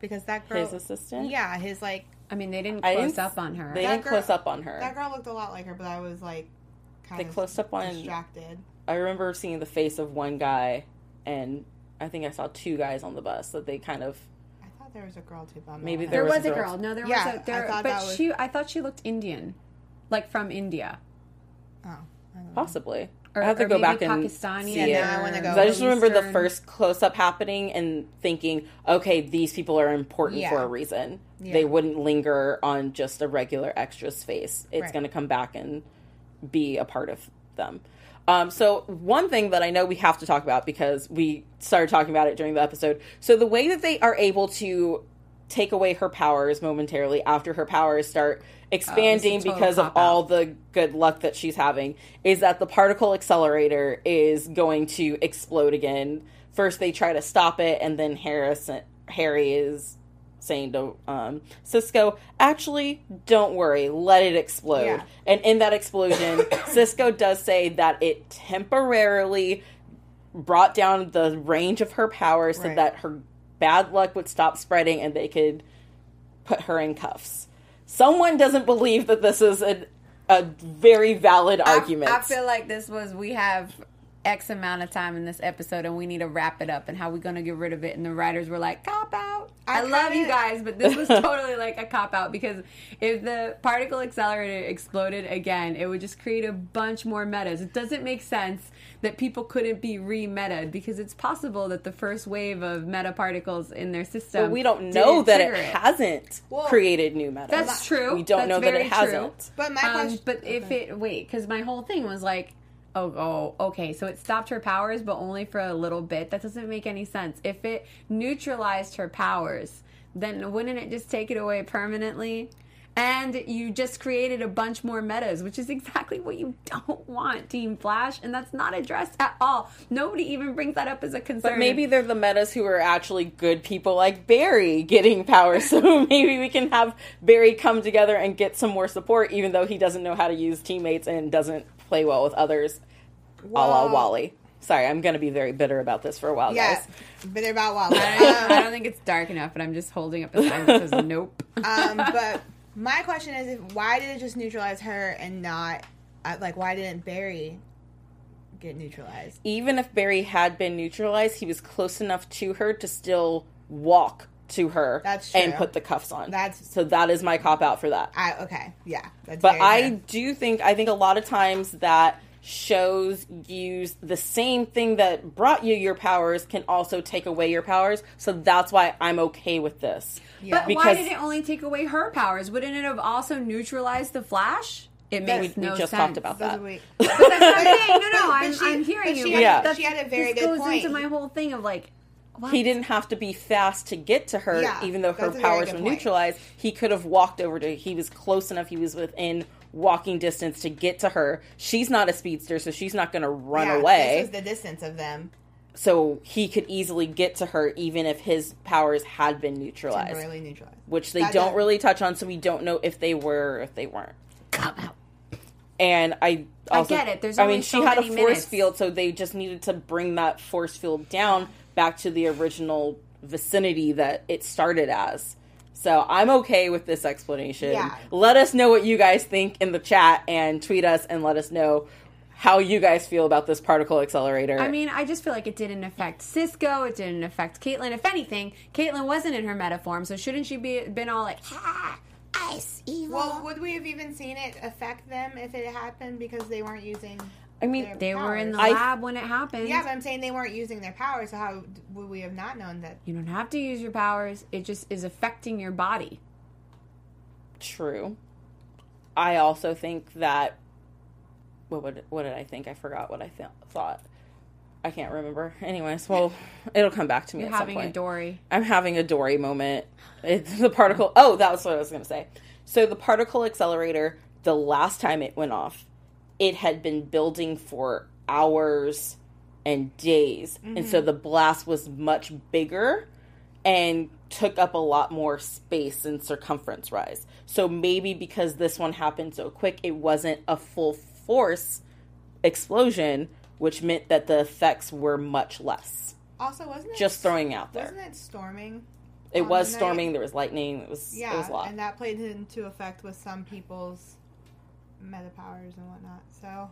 Speaker 4: Because that girl,
Speaker 2: his assistant?
Speaker 4: yeah, his like
Speaker 5: I mean, they didn't
Speaker 2: I
Speaker 5: close
Speaker 2: didn't-
Speaker 5: up on her.
Speaker 2: They
Speaker 4: That
Speaker 2: didn't
Speaker 4: girl-
Speaker 2: close up on her.
Speaker 4: that girl looked a lot like her, but I was like kind
Speaker 2: They
Speaker 4: of
Speaker 2: closed up on
Speaker 4: distracted.
Speaker 2: I remember seeing the face of one guy, and I think I saw two guys on the bus that they kind of.
Speaker 4: I thought there was a girl too. But
Speaker 2: Maybe
Speaker 4: not.
Speaker 5: There
Speaker 2: There
Speaker 5: was,
Speaker 2: was
Speaker 5: a
Speaker 2: a
Speaker 5: girl.
Speaker 2: girl.
Speaker 5: No, there
Speaker 4: Yeah,
Speaker 5: was a there, but
Speaker 4: was-
Speaker 5: she I thought she looked Indian, like from India.
Speaker 4: Oh, I don't know.
Speaker 2: Possibly.
Speaker 5: Or-
Speaker 2: I have to
Speaker 5: or
Speaker 2: go
Speaker 5: maybe
Speaker 2: back and
Speaker 5: Pakistani
Speaker 2: see
Speaker 4: Yeah,
Speaker 2: it.
Speaker 4: now I wanna go.
Speaker 2: 'Cause I just
Speaker 5: Middle
Speaker 2: remember the first close up happening and thinking, okay, these people are important
Speaker 4: Yeah.
Speaker 2: for a reason.
Speaker 4: Yeah.
Speaker 2: They wouldn't linger on just a regular extra's face. It's
Speaker 4: Right.
Speaker 2: going to come back and be a part of them. Um, so one thing that I know we have to talk about because we started talking about it during the episode. So the way that they are able to take away her powers momentarily after her powers start expanding
Speaker 5: total
Speaker 2: because of
Speaker 5: cop-out.
Speaker 2: all the good luck that she's having is that the particle accelerator is going to explode again. First they try to stop it and then Harris Harry is saying to um, Cisco, actually, don't worry, let it explode.
Speaker 4: Yeah.
Speaker 2: And in that explosion, [COUGHS] Cisco does say that it temporarily brought down the range of her powers so
Speaker 4: Right.
Speaker 2: that her bad luck would stop spreading and they could put her in cuffs. Someone doesn't believe that this is a, a very valid
Speaker 5: I-
Speaker 2: argument.
Speaker 5: I, feel like this was we have X amount of time in this episode and we need to wrap it up and how we gonna get rid of it and the writers were like cop out. I,
Speaker 4: I
Speaker 5: love you guys, but this was [LAUGHS] totally like a cop out because if the particle accelerator exploded again, it would just create a bunch more metas. It doesn't make sense that people couldn't be re-metaed because it's possible that the first wave of meta particles in their system
Speaker 2: but we don't know that it,
Speaker 5: trigger
Speaker 2: hasn't
Speaker 4: Well,
Speaker 2: created new meta.
Speaker 5: That's true.
Speaker 2: We don't
Speaker 5: That's
Speaker 2: know that
Speaker 5: very
Speaker 2: it
Speaker 5: true.
Speaker 2: hasn't.
Speaker 4: But my
Speaker 5: Um,
Speaker 4: question,
Speaker 5: but if it wait, because my whole thing was like, oh, oh, okay, so it stopped her powers, but only for a little bit. That doesn't make any sense. If it neutralized her powers, then wouldn't it just take it away permanently? And you just created a bunch more metas, which is exactly what you don't want, Team Flash, and that's not addressed at all. Nobody even brings that up as a concern.
Speaker 2: But maybe they're the metas who are actually good people like Barry getting power. [LAUGHS] So maybe we can have Barry come together and get some more support, even though he doesn't know how to use teammates and doesn't play well with others, a la Wally. Sorry, I'm going to be very bitter about this for a while,
Speaker 4: yeah,
Speaker 2: guys.
Speaker 4: bitter about Wally.
Speaker 5: I don't, I don't think it's dark enough, but I'm just holding up a sign that says [LAUGHS] nope.
Speaker 4: um, [LAUGHS] but my question is, if, why did it just neutralize her and not uh, like why didn't Barry get neutralized?
Speaker 2: Even if Barry had been neutralized, he was close enough to her to still walk to her
Speaker 4: That's
Speaker 2: and put the cuffs on.
Speaker 4: That's-
Speaker 2: so that is my cop out for that.
Speaker 4: I okay, yeah, that's
Speaker 2: But I
Speaker 4: fair.
Speaker 2: do think I think a lot of times that shows use the same thing that brought you your powers can also take away your powers. So that's why I'm okay with this.
Speaker 4: Yeah.
Speaker 5: But why did it only take away her powers? Wouldn't it have also neutralized the Flash? It
Speaker 4: That's-
Speaker 5: makes
Speaker 2: We
Speaker 5: no
Speaker 2: just
Speaker 5: sense.
Speaker 2: talked about that.
Speaker 4: are. [LAUGHS]
Speaker 5: But that's what I'm saying. No, no, I'm,
Speaker 4: she-
Speaker 5: I'm hearing
Speaker 4: but
Speaker 5: you.
Speaker 4: she
Speaker 2: had-
Speaker 5: that's-
Speaker 4: she had a very
Speaker 5: this
Speaker 4: good
Speaker 5: goes
Speaker 4: point.
Speaker 5: into my whole thing of like, what?
Speaker 2: He didn't have to be fast to get to her,
Speaker 4: Yeah,
Speaker 2: even though her
Speaker 4: that's a very
Speaker 2: powers were
Speaker 4: point.
Speaker 2: neutralized. He could have walked over to. He was close enough. He was within walking distance to get to her. She's not a speedster, so she's not going to run
Speaker 4: Yeah,
Speaker 2: away.
Speaker 4: This was the distance of them
Speaker 2: so he could easily get to her, even if his powers had been neutralized.
Speaker 4: temporarily neutralized.
Speaker 2: which they
Speaker 4: That
Speaker 2: don't
Speaker 4: does-
Speaker 2: really touch on, so we don't know if they were or if they weren't.
Speaker 5: come out.
Speaker 2: And I
Speaker 5: I get it. There's
Speaker 2: I
Speaker 5: only
Speaker 2: mean, she had a force
Speaker 5: minutes.
Speaker 2: field, so they just needed to bring that force field down back to the original vicinity that it started as. So I'm okay with this explanation.
Speaker 4: Yeah.
Speaker 2: Let us know what you guys think in the chat and tweet us and let us know how you guys feel about this particle accelerator.
Speaker 5: I mean, I just feel like it didn't affect Cisco. It didn't affect Caitlyn. If anything, Caitlyn wasn't in her meta form, so shouldn't she be been all like, ah, ice, evil?
Speaker 4: Well, would we have even seen it affect them if it happened because they weren't using?
Speaker 2: I mean,
Speaker 4: their
Speaker 5: they were in the
Speaker 4: powers?
Speaker 2: I-
Speaker 5: lab when it happened.
Speaker 4: Yeah, but I'm saying they weren't using their powers. So how would we have not known that?
Speaker 5: you don't have to use your powers. It just is affecting your body.
Speaker 2: True. I also think that what would what did I think? I forgot what I th- thought. I can't remember. [LAUGHS] Anyways, well, it'll come back to me
Speaker 5: You're
Speaker 2: at
Speaker 5: having
Speaker 2: some
Speaker 5: a. Dory.
Speaker 2: I'm having a Dory moment. It's [LAUGHS] the particle. Oh, that was what I was going to say. So the particle accelerator, the last time it went off, it had been building for hours and days, and so mm-hmm. the blast was much bigger and took up a lot more space and circumference rise. So maybe because this one happened so quick, it wasn't a full force explosion, which meant that the effects were much less.
Speaker 4: Also, wasn't it
Speaker 2: Just throwing out there.
Speaker 4: Wasn't it storming?
Speaker 2: It was
Speaker 4: the
Speaker 2: storming. There was lightning. It was
Speaker 4: Yeah,
Speaker 2: it was a lot.
Speaker 4: and that played into effect with some people's meta powers and whatnot. So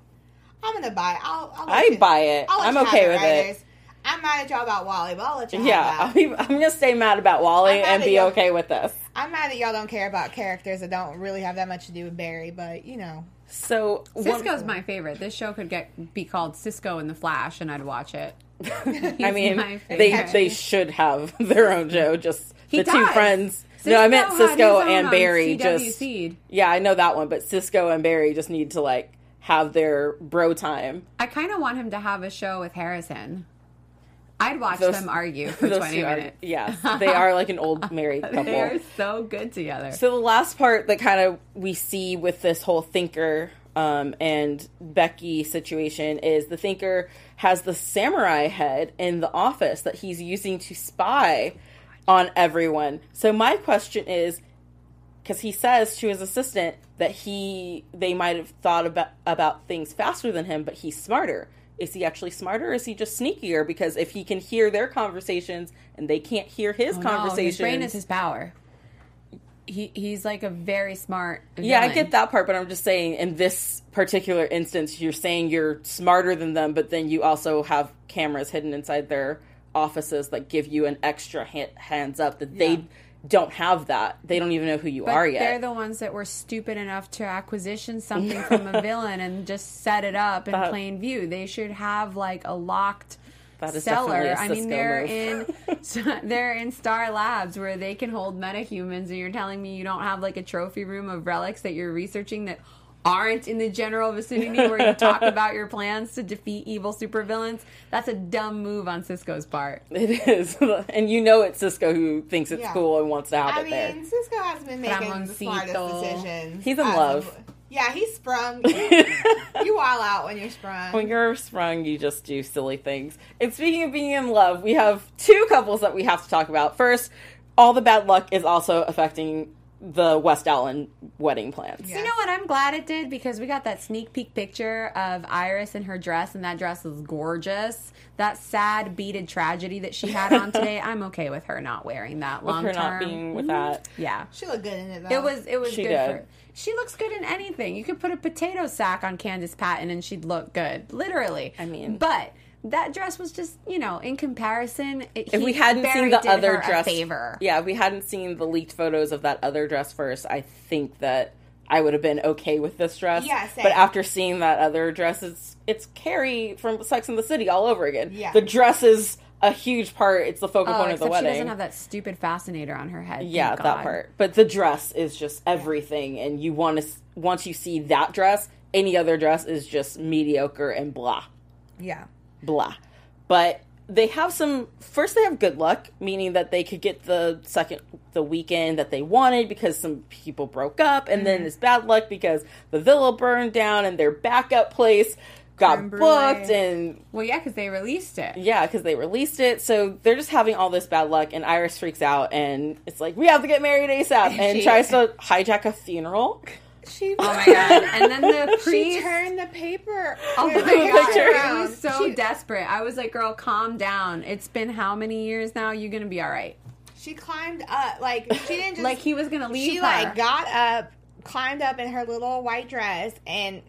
Speaker 4: I'm gonna buy. I'll. I'll
Speaker 2: I
Speaker 4: you-
Speaker 2: buy it.
Speaker 4: I'll
Speaker 2: I'm
Speaker 4: you have
Speaker 2: okay with
Speaker 4: writers.
Speaker 2: it.
Speaker 4: I'm mad at y'all about Wally, but I'll let you have
Speaker 2: Yeah, I'll
Speaker 4: that. [LAUGHS]
Speaker 2: be, I'm gonna stay mad about Wally
Speaker 4: mad
Speaker 2: and be okay with this.
Speaker 4: I'm mad that y'all don't care about characters that don't really have that much to do with Barry, but you know.
Speaker 2: So one-
Speaker 5: Cisco's my favorite. This show could get be called Cisco and the Flash, and I'd watch it. [LAUGHS]
Speaker 2: I mean,
Speaker 5: my
Speaker 2: they
Speaker 5: favorite.
Speaker 2: they should have [LAUGHS] their own show. Just
Speaker 5: He
Speaker 2: the two
Speaker 5: does.
Speaker 2: Friends. no, I meant
Speaker 5: Cisco had
Speaker 2: Cisco
Speaker 5: his own
Speaker 2: and Barry. Just yeah, I know that one, but Cisco and Barry just need to like have their bro time.
Speaker 5: I kind of want him to have a show with Harrison. I'd watch
Speaker 2: Those-
Speaker 5: them argue [LAUGHS] for
Speaker 2: those
Speaker 5: 20
Speaker 2: two are,
Speaker 5: minutes.
Speaker 2: yes, [LAUGHS] they are like an old married couple.
Speaker 5: They're so good together.
Speaker 2: So the last part that kind of we see with this whole thinker um, and Becky situation is the thinker has the samurai head in the office that he's using to spy on everyone. So my question is because he says to his assistant that he they might have thought about about things faster than him, but he's smarter. Is he actually smarter? Or is he just sneakier? Because if he can hear their conversations and they can't hear his
Speaker 5: Oh, no,
Speaker 2: conversations,
Speaker 5: his brain is his power. He he's like a very smart.
Speaker 2: Yeah, I get that part, but I'm just saying in this particular instance, you're saying you're smarter than them, but then you also have cameras hidden inside their offices that give you an extra ha- hands up that they don't have that. They don't even know who you
Speaker 5: But
Speaker 2: are yet.
Speaker 5: they're the ones that were stupid enough to acquisition something from a [LAUGHS] villain and just set it up in
Speaker 2: That-
Speaker 5: plain view. They should have like a locked
Speaker 2: That is
Speaker 5: cellar.
Speaker 2: definitely a
Speaker 5: I mean, they're
Speaker 2: move.
Speaker 5: in [LAUGHS] [LAUGHS] they're in Star Labs where they can hold metahumans, and you're telling me you don't have like a trophy room of relics that you're researching that aren't in the general vicinity where you talk [LAUGHS] about your plans to defeat evil supervillains. That's a dumb move on Cisco's part.
Speaker 2: it is, [LAUGHS] and you know it's Cisco who thinks it's
Speaker 4: Yeah.
Speaker 2: cool and wants to have
Speaker 4: I
Speaker 2: it there.
Speaker 4: mean, Cisco has been making the smartest decisions.
Speaker 2: He's in love.
Speaker 4: of- yeah, he's sprung. [LAUGHS] you all out when you're sprung.
Speaker 2: when you're sprung, you just do silly things. And speaking of being in love, we have two couples that we have to talk about. First, all the bad luck is also affecting the West Allen wedding plans.
Speaker 4: Yeah.
Speaker 5: You know what? I'm glad it did because we got that sneak peek picture of Iris in her dress, and that dress is gorgeous. That sad, beaded tragedy that she had on today, [LAUGHS] I'm okay with her not wearing that long term.
Speaker 2: not being with mm-hmm. that.
Speaker 5: yeah,
Speaker 4: she looked good in it though.
Speaker 5: it was it was
Speaker 2: She
Speaker 5: good
Speaker 2: did.
Speaker 5: for. She looks good in anything. You could put a potato sack on Candice Patton and she'd look good, literally.
Speaker 2: I mean-
Speaker 5: but that dress was just, you know, in comparison, it,
Speaker 2: If we hadn't seen the other dress,
Speaker 5: favor.
Speaker 2: yeah, if we hadn't seen the leaked photos of that other dress first, I think that I would have been okay with this dress.
Speaker 4: Yeah, same.
Speaker 2: but after seeing that other dress, it's it's Carrie from Sex and the City all over again.
Speaker 4: Yeah.
Speaker 2: the dress is a huge part. It's the focal
Speaker 5: Oh,
Speaker 2: point of the
Speaker 5: except she
Speaker 2: wedding.
Speaker 5: doesn't have that stupid fascinator on her head.
Speaker 2: Yeah, that
Speaker 5: God.
Speaker 2: part. But the dress is just everything, and you want to once you see that dress, any other dress is just mediocre and blah
Speaker 4: yeah.
Speaker 2: Blah. But they have some. First, they have good luck, meaning that they could get the second the weekend that they wanted because some people broke up, and
Speaker 5: Mm-hmm.
Speaker 2: then it's bad luck because the villa burned down and their backup place got booked and
Speaker 5: Well, yeah, because they released it.
Speaker 2: yeah, because they released it. So they're just having all this bad luck, and Iris freaks out, and it's like we have to get married ASAP, [LAUGHS] and
Speaker 4: She-
Speaker 2: tries to hijack a funeral. [LAUGHS]
Speaker 4: She.
Speaker 5: Oh my god! [LAUGHS] And then the
Speaker 4: She turned the paper.
Speaker 5: Oh my god!
Speaker 2: picture.
Speaker 5: I was so
Speaker 4: She-
Speaker 5: desperate. I was like, "Girl, calm down. It's been how many years now? You're gonna be all right."
Speaker 4: She climbed up, like she didn't just
Speaker 5: Like he was gonna leave
Speaker 4: She
Speaker 5: her.
Speaker 4: like got up, climbed up in her little white dress, and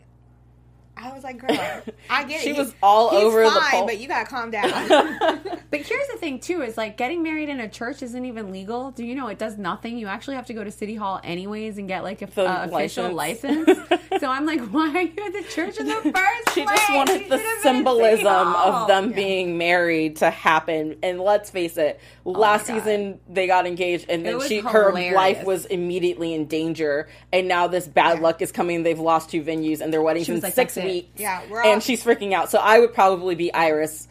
Speaker 4: I was like, "Girl, [LAUGHS] I get it."
Speaker 2: She was all
Speaker 4: he's
Speaker 2: over the pole.
Speaker 4: but you gotta calm down. [LAUGHS]
Speaker 5: But here's the thing too: is like getting married in a church isn't even legal. Do you know it does nothing? You actually have to go to city hall anyways and get like a
Speaker 2: The
Speaker 5: uh, official
Speaker 2: license.
Speaker 5: license. [LAUGHS] so I'm like, why are you at the church in the first
Speaker 2: She
Speaker 5: place?
Speaker 2: just
Speaker 5: You
Speaker 2: wanted the
Speaker 5: should have been at City
Speaker 2: symbolism of them being married to happen. And let's face it, last
Speaker 5: Oh God.
Speaker 2: season they got engaged, and then
Speaker 5: was
Speaker 2: she her life was immediately in danger. And now this bad luck is coming. They've lost two venues, and their wedding's
Speaker 5: She
Speaker 2: in
Speaker 5: like,
Speaker 2: six
Speaker 5: "That's it."
Speaker 2: Weeks.
Speaker 4: Yeah, we're all-
Speaker 2: and she's freaking out. So I would probably be Iris.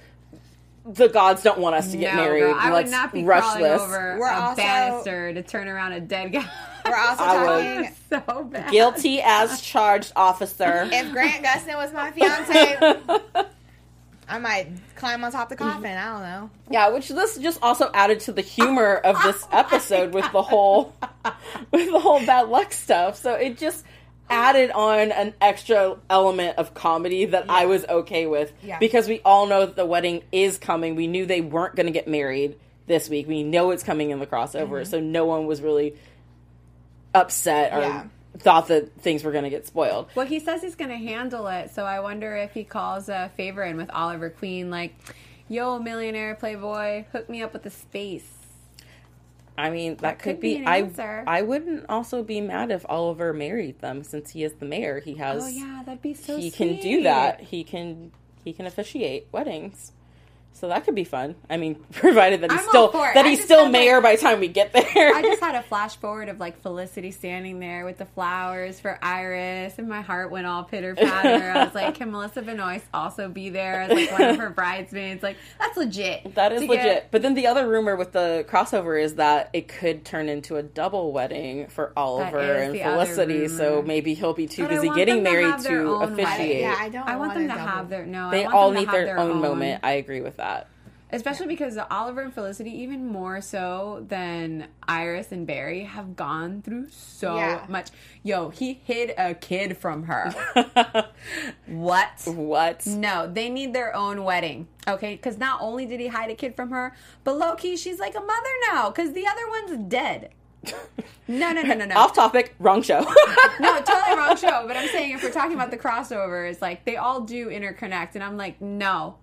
Speaker 2: The gods don't want us to get
Speaker 5: No,
Speaker 2: married.
Speaker 5: girl, I
Speaker 2: Let's
Speaker 5: would not be
Speaker 2: rush
Speaker 5: crawling
Speaker 2: this.
Speaker 5: over
Speaker 4: We're
Speaker 5: a
Speaker 4: also-
Speaker 5: banister to turn around a dead guy.
Speaker 4: We're also [LAUGHS]
Speaker 2: I would.
Speaker 4: talking.
Speaker 5: so bad.
Speaker 2: Guilty as charged, officer.
Speaker 4: If Grant Gustin was my fiance, [LAUGHS] I might climb on top of the coffin. I don't know.
Speaker 2: Yeah, which this just also added to the humor of this episode with the whole [LAUGHS] with the whole bad luck stuff. So it just added on an extra element of comedy that I was okay with
Speaker 4: Yeah.
Speaker 2: because we all know that the wedding is coming. We knew they weren't going to get married this week. We know it's coming in the crossover, mm-hmm. so no one was really upset or
Speaker 4: Yeah.
Speaker 2: thought that things were going to get spoiled.
Speaker 5: Well, he says he's going to handle it, so I wonder if he calls a favor in with Oliver Queen, like, "Yo, millionaire playboy, hook me up with the space."
Speaker 2: I mean, that,
Speaker 5: That
Speaker 2: could,
Speaker 5: could
Speaker 2: be.
Speaker 5: be an
Speaker 2: I
Speaker 5: answer.
Speaker 2: I wouldn't also be mad if Oliver married them since he is the mayor. He oh, has
Speaker 5: Oh yeah, that'd be so.
Speaker 2: he can do that. He can he can officiate weddings. So that could be fun. I mean, [LAUGHS] provided that he's
Speaker 5: I'm
Speaker 2: still that
Speaker 5: I
Speaker 2: he's still mayor
Speaker 5: like-
Speaker 2: by the time we get there.
Speaker 5: I just [LAUGHS] had a flash forward of like Felicity standing there with the flowers for Iris, and my heart went all pitter patter. I was like, [LAUGHS] can Melissa Benoist also be there as like one of her bridesmaids? Like, that's legit.
Speaker 2: That is legit.
Speaker 5: get-
Speaker 2: But then the other rumor with the crossover is that it could turn into a double wedding for Oliver and Felicity. So maybe he'll be too
Speaker 5: But
Speaker 2: busy getting
Speaker 5: them to
Speaker 2: married to
Speaker 5: own wedding.
Speaker 2: officiate.
Speaker 4: Yeah, I don't.
Speaker 5: I want them to
Speaker 4: double.
Speaker 5: have their no. I
Speaker 2: they
Speaker 5: want
Speaker 2: all
Speaker 5: them to
Speaker 2: need
Speaker 5: have
Speaker 2: their, own, moment. I agree with that.
Speaker 5: Especially because Oliver and Felicity, even more so than Iris and Barry, have gone through so
Speaker 4: Yeah.
Speaker 5: much. Yo, he hid a kid from her. [LAUGHS] what?
Speaker 2: What?
Speaker 5: No, they need their own wedding. Okay, because not only did he hide a kid from her, but low key, she's like a mother now because the other one's dead. [LAUGHS] No, no, no, no, no.
Speaker 2: Off topic, wrong show. [LAUGHS]
Speaker 5: no, totally wrong show. But I'm saying if we're talking about the crossover, it's like they all do interconnect, and I'm like, no.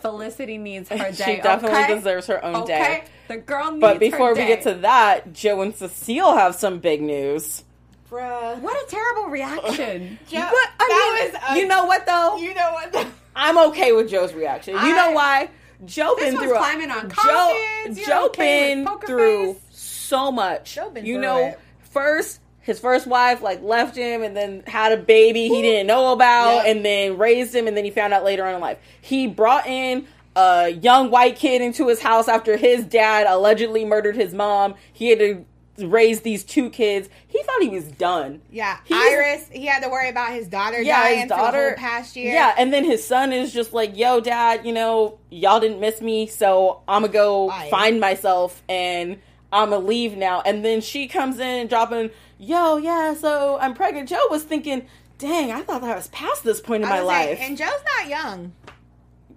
Speaker 5: Felicity needs [LAUGHS] her day.
Speaker 2: she definitely
Speaker 5: okay?
Speaker 2: deserves her own
Speaker 5: Okay,
Speaker 2: day.
Speaker 5: the girl needs
Speaker 2: But before
Speaker 5: her
Speaker 2: we
Speaker 5: day.
Speaker 2: get to that, Joe and Cecile have some big news.
Speaker 4: Bruh.
Speaker 5: what a terrible reaction. [LAUGHS]
Speaker 4: Joe,
Speaker 2: But, I
Speaker 4: that
Speaker 2: mean,
Speaker 4: was. A,
Speaker 2: you know what though?
Speaker 4: You know what? The,
Speaker 2: I'm okay with Joe's reaction. You know why? Joe been through
Speaker 5: climbing on
Speaker 2: Joe, Joe
Speaker 5: okay
Speaker 2: been through
Speaker 5: face.
Speaker 2: so much.
Speaker 4: Joe been
Speaker 2: you
Speaker 4: through
Speaker 2: know,
Speaker 4: it.
Speaker 2: first his first wife like left him and then had a baby he didn't know about
Speaker 4: Yep.
Speaker 2: and then raised him and then he found out later on in life. He brought in a young white kid into his house after his dad allegedly murdered his mom. He had to raise these two kids. He thought he was done.
Speaker 4: yeah,
Speaker 2: He's-
Speaker 4: Iris. He had to worry about his daughter
Speaker 2: yeah,
Speaker 4: dying
Speaker 2: his
Speaker 4: for the
Speaker 2: daughter
Speaker 4: past year.
Speaker 2: Yeah, and then his son is just like, "Yo, dad, you know, y'all didn't miss me, so I'm gonna go
Speaker 4: Bye.
Speaker 2: find myself and I'm gonna leave now." And then she comes in dropping, "Yo, yeah, so I'm pregnant." Joe was thinking, "Dang, I thought that was past this point in my life."
Speaker 4: and Joe's not young.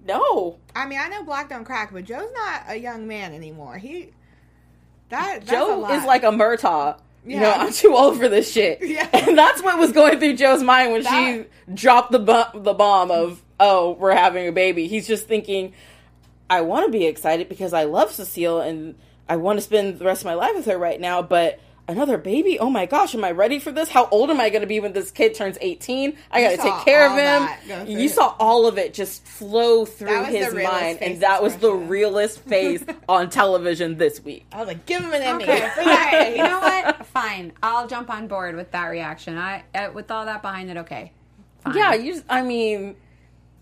Speaker 2: no,
Speaker 4: I mean, I know black don't crack, but Joe's not a young man anymore. He that
Speaker 2: Joe is like a Murtaugh. You know, I'm too old for this shit. [LAUGHS]
Speaker 4: Yeah.
Speaker 2: And that's what was going through Joe's mind when
Speaker 4: That-
Speaker 2: she dropped the bu- the bomb of, "Oh, we're having a baby." He's just thinking, "I want to be excited because I love Cecile and I want to spend the rest of my life with her right now, but another baby? Oh my gosh, am I ready for this? How old am I going to be when this kid turns 18? I got to take care of him."
Speaker 4: that go through
Speaker 2: You
Speaker 4: his-
Speaker 2: saw all of it just flow through
Speaker 4: That was the
Speaker 2: his mind and that was the realest face [LAUGHS] on television this week.
Speaker 4: I was like, give him an Emmy.
Speaker 5: Okay, [LAUGHS]
Speaker 4: for that
Speaker 5: okay.
Speaker 4: face.
Speaker 5: You know what? [LAUGHS] Fine. I'll jump on board with that reaction. I uh, with all that behind it. Okay. Fine.
Speaker 2: Yeah, you. Just, I mean,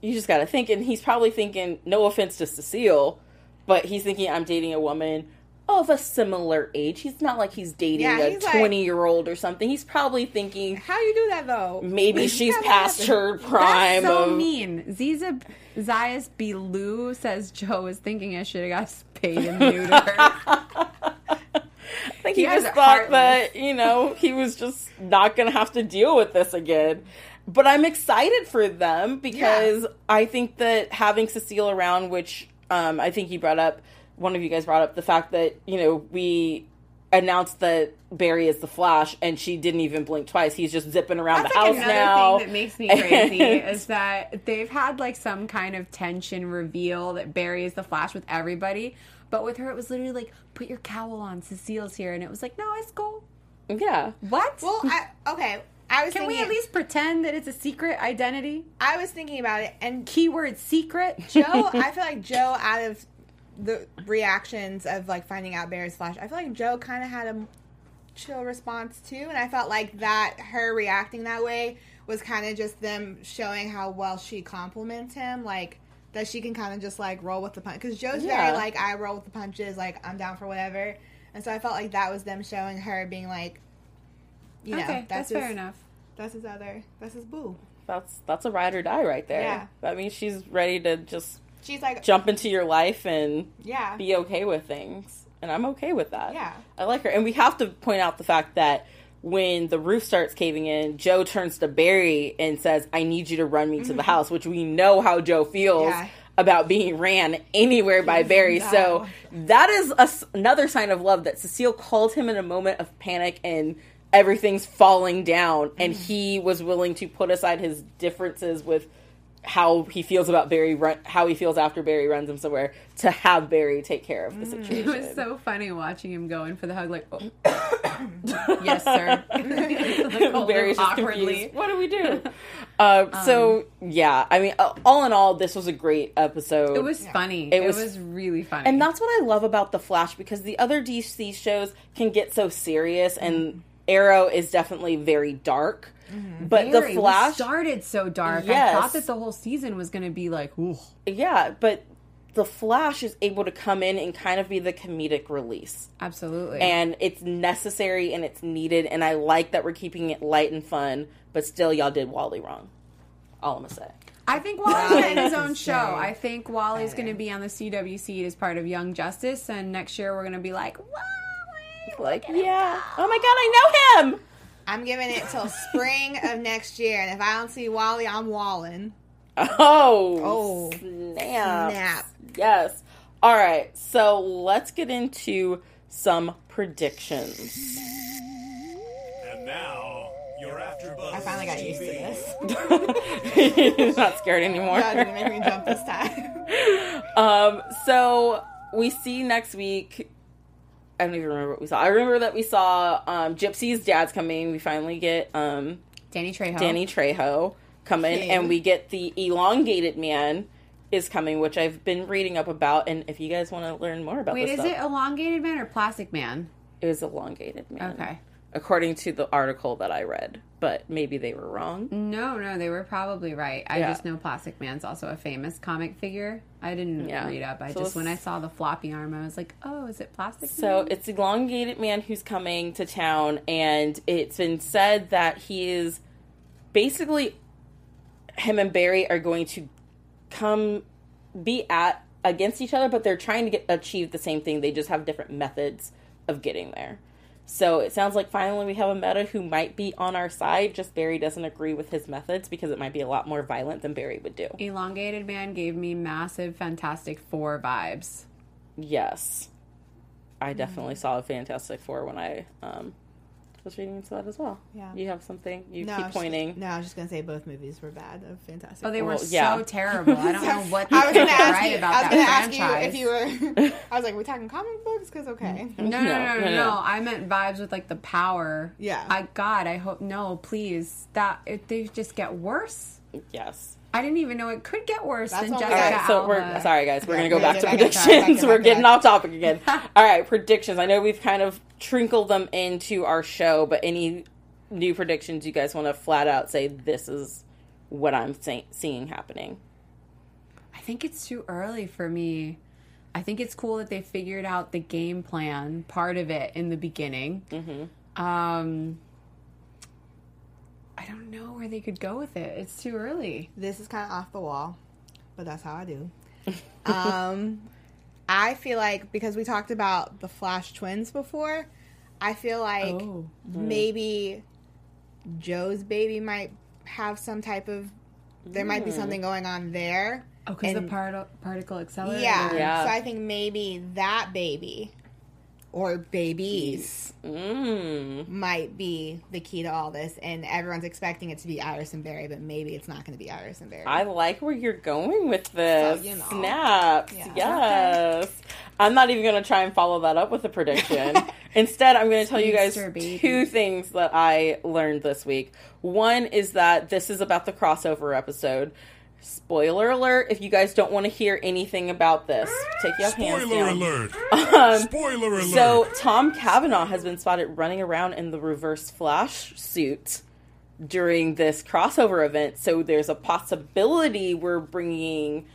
Speaker 2: you just got to think, and he's probably thinking. No offense to Cecile, but he's thinking I'm dating a woman of a similar age. He's not like he's dating
Speaker 4: Yeah,
Speaker 2: a
Speaker 4: he's like-
Speaker 2: 20 year old or something. He's probably thinking
Speaker 4: How you do that though?
Speaker 2: maybe [LAUGHS] she's past
Speaker 4: happen?
Speaker 2: her prime.
Speaker 5: That's so
Speaker 2: of,
Speaker 5: mean. Ziza Zayas Bilou says Joe is thinking I should have got spayed and neutered. [LAUGHS] [LAUGHS]
Speaker 2: I think he
Speaker 5: You
Speaker 2: just thought
Speaker 5: heartless.
Speaker 2: that you know he was just not gonna have to deal with this again. But I'm excited for them because I think that having Cecile around, which um, I think he brought up, one of you guys brought up the fact that you know we announced that Barry is the Flash, and she didn't even blink twice. He's just zipping around
Speaker 5: That's
Speaker 2: the
Speaker 5: like
Speaker 2: house
Speaker 5: another
Speaker 2: now.
Speaker 5: thing that makes me [LAUGHS] crazy is that they've had like some kind of tension reveal that Barry is the Flash with everybody, but with her it was literally like, "Put your cowl on, Cecile's here," and it was like, "No, it's cool."
Speaker 2: yeah,
Speaker 5: What?
Speaker 4: Well, I, okay. I was
Speaker 5: Can we at least pretend that it's a secret identity?
Speaker 4: I was thinking about it, and
Speaker 5: Keyword secret.
Speaker 4: Joe. [LAUGHS] I feel like Joe, out of the reactions of like finding out Barry's flash, I feel like Joe kind of had a chill response too, and I felt like that her reacting that way was kind of just them showing how well she compliments him, like that she can kind of just like roll with the punch. Because Joe's
Speaker 2: Yeah.
Speaker 4: very like I roll with the punches, like I'm down for whatever, and so I felt like that was them showing her being like, you know,
Speaker 5: okay, that's,
Speaker 4: his,
Speaker 5: fair enough.
Speaker 4: That's his other. That's his boo.
Speaker 2: that's that's a ride or die right there.
Speaker 4: Yeah.
Speaker 2: That means she's ready to just
Speaker 4: She's like,
Speaker 2: jump into your life and
Speaker 4: yeah,
Speaker 2: be okay with things. And I'm okay with that.
Speaker 4: Yeah.
Speaker 2: I like her. And we have to point out the fact that when the roof starts caving in, Joe turns to Barry and says, I need you to run me to the house, which we know how Joe feels
Speaker 4: Mm-hmm. Yeah.
Speaker 2: about being ran anywhere by Barry. So that is a another sign of love that Cecile called him in a moment of panic and everything's falling down. And
Speaker 4: Mm-hmm.
Speaker 2: he was willing to put aside his differences with how he feels about Barry, run, how he feels after Barry runs him somewhere, to have Barry take care of the
Speaker 4: Mm. [LAUGHS]
Speaker 2: situation.
Speaker 5: It was so funny watching him go in for the hug, like, oh. [COUGHS] yes, sir. [LAUGHS] Like, [LAUGHS]
Speaker 2: Barry's
Speaker 5: him
Speaker 2: just confused. What do we do? Uh, so yeah, I mean, uh, all in all, this was a great episode.
Speaker 5: It was funny.
Speaker 2: It
Speaker 5: It
Speaker 2: was-
Speaker 5: was, really funny.
Speaker 2: and that's what I love about the Flash because the other DC shows can get so serious, and Arrow is definitely very dark. But
Speaker 5: Mm-hmm. Very.
Speaker 2: the Flash,
Speaker 5: we started so dark. I thought that the whole season was going to be like, ooh.
Speaker 2: yeah, but the Flash is able to come in and kind of be the comedic release.
Speaker 5: Absolutely.
Speaker 2: and it's necessary and it's needed and i like that we're keeping it light and fun but still y'all did wally wrong all i'm gonna say
Speaker 5: I think Wally's getting his own [LAUGHS] show.
Speaker 4: very
Speaker 5: I think Wally's going to be on the CWC as part of Young Justice, and next year we're going to be like, Wally.
Speaker 2: like yeah oh my god i know him
Speaker 4: I'm giving it till spring of next year, and if I don't see Wally, I'm walling.
Speaker 2: oh
Speaker 4: Oh.
Speaker 2: snap
Speaker 4: Snap.
Speaker 2: yes all right so let's get into some predictions
Speaker 3: And now, you're AfterBuzz
Speaker 4: I finally got used to this. [LAUGHS]
Speaker 2: You're not scared anymore
Speaker 4: God didn't make me jump this time. [LAUGHS]
Speaker 2: Um, so we see next week. I don't even remember what we saw. I remember that we saw um, Gypsy's dad's coming. We finally get um,
Speaker 5: Danny Trejo.
Speaker 2: Danny Trejo coming,
Speaker 4: King.
Speaker 2: and we get the elongated man is coming, which I've been reading up about. And if you guys want to learn more about
Speaker 5: Wait, is
Speaker 2: stuff,
Speaker 5: it elongated man or plastic man?
Speaker 2: it was elongated man.
Speaker 5: Okay.
Speaker 2: according to the article that I read, but maybe they were wrong.
Speaker 5: No, no, they were probably right. I
Speaker 2: Yeah.
Speaker 5: just know Plastic Man's also a famous comic figure. I didn't
Speaker 2: Yeah.
Speaker 5: read up. I
Speaker 2: So
Speaker 5: just when I saw the floppy arm, I was like, oh, is it Plastic man?
Speaker 2: So
Speaker 5: Man?
Speaker 2: it's elongated man who's coming to town, and it's been said that he is basically him and Barry are going to come be at against each other, but they're trying to get achieve the same thing. They just have different methods of getting there. So it sounds like finally we have a meta who might be on our side. Just Barry doesn't agree with his methods because it might be a lot more violent than Barry would do.
Speaker 5: Elongated Man gave me massive Fantastic Four vibes.
Speaker 2: Yes, I definitely saw a Fantastic Four when I um, was reading into that as well.
Speaker 4: Yeah.
Speaker 2: you have something. You
Speaker 4: No,
Speaker 2: keep pointing.
Speaker 4: Just, no, I was just gonna say both movies were bad. Of Fantastic.
Speaker 5: Oh, they were
Speaker 2: Well, yeah.
Speaker 5: so terrible. I don't [LAUGHS] know what
Speaker 4: I was gonna ask
Speaker 5: right
Speaker 4: you.
Speaker 5: about
Speaker 4: I was
Speaker 5: that
Speaker 4: gonna ask
Speaker 5: franchise.
Speaker 4: you if you were. [LAUGHS] I was like, "We talking comic books?" Because okay. [LAUGHS]
Speaker 5: No, no, no, no, no,
Speaker 2: no, no.
Speaker 5: I meant vibes with like the power.
Speaker 4: Yeah.
Speaker 5: I God, I hope no, please. That it, they just get worse.
Speaker 2: Yes.
Speaker 5: I didn't even know it could get worse
Speaker 4: That's
Speaker 5: than
Speaker 4: what we
Speaker 2: All
Speaker 5: Jessica
Speaker 4: got.
Speaker 2: right. So
Speaker 5: Alba.
Speaker 2: we're sorry, guys. We're
Speaker 4: Yeah,
Speaker 2: gonna go back to
Speaker 4: back- sorry, back
Speaker 2: predictions.
Speaker 4: to [LAUGHS]
Speaker 2: we're getting
Speaker 4: back.
Speaker 2: off topic again. [LAUGHS] All right, predictions. I know we've kind of trickled them into our show, but any new predictions you guys want to flat out say? This is what I'm say- seeing happening.
Speaker 5: I think it's too early for me. I think it's cool that they figured out the game plan part of it in the beginning. Mm-hmm. Um, I don't know where they could go with it. It's too early.
Speaker 4: This is kind of off the wall, but that's how I do. [LAUGHS] um, I feel like because we talked about the Flash twins before, I feel like
Speaker 5: Oh.
Speaker 4: maybe Joe's baby might have some type of. There might be something going on there.
Speaker 5: Oh, because the part- particle accelerator.
Speaker 4: Yeah.
Speaker 2: Yeah.
Speaker 4: So I think maybe that baby or babies
Speaker 2: Mm.
Speaker 4: might be the key to all this. And everyone's expecting it to be Iris and Barry, but maybe it's not going to be Iris and Barry.
Speaker 2: I like where you're going with this.
Speaker 4: So, you know.
Speaker 2: Snaps.
Speaker 4: Yeah.
Speaker 2: Yes. I'm not even going to try and follow that up with a prediction. [LAUGHS] Instead, I'm going to tell you guys two things that I learned this week. One is that this is about the crossover episode. Spoiler alert, if you guys don't want to hear anything about this, take your hands
Speaker 3: Spoiler
Speaker 2: down.
Speaker 3: alert! [LAUGHS]
Speaker 2: Um,
Speaker 3: Spoiler alert!
Speaker 2: So Tom Cavanagh has been spotted running around in the Reverse Flash suit during this crossover event. So there's a possibility we're bringing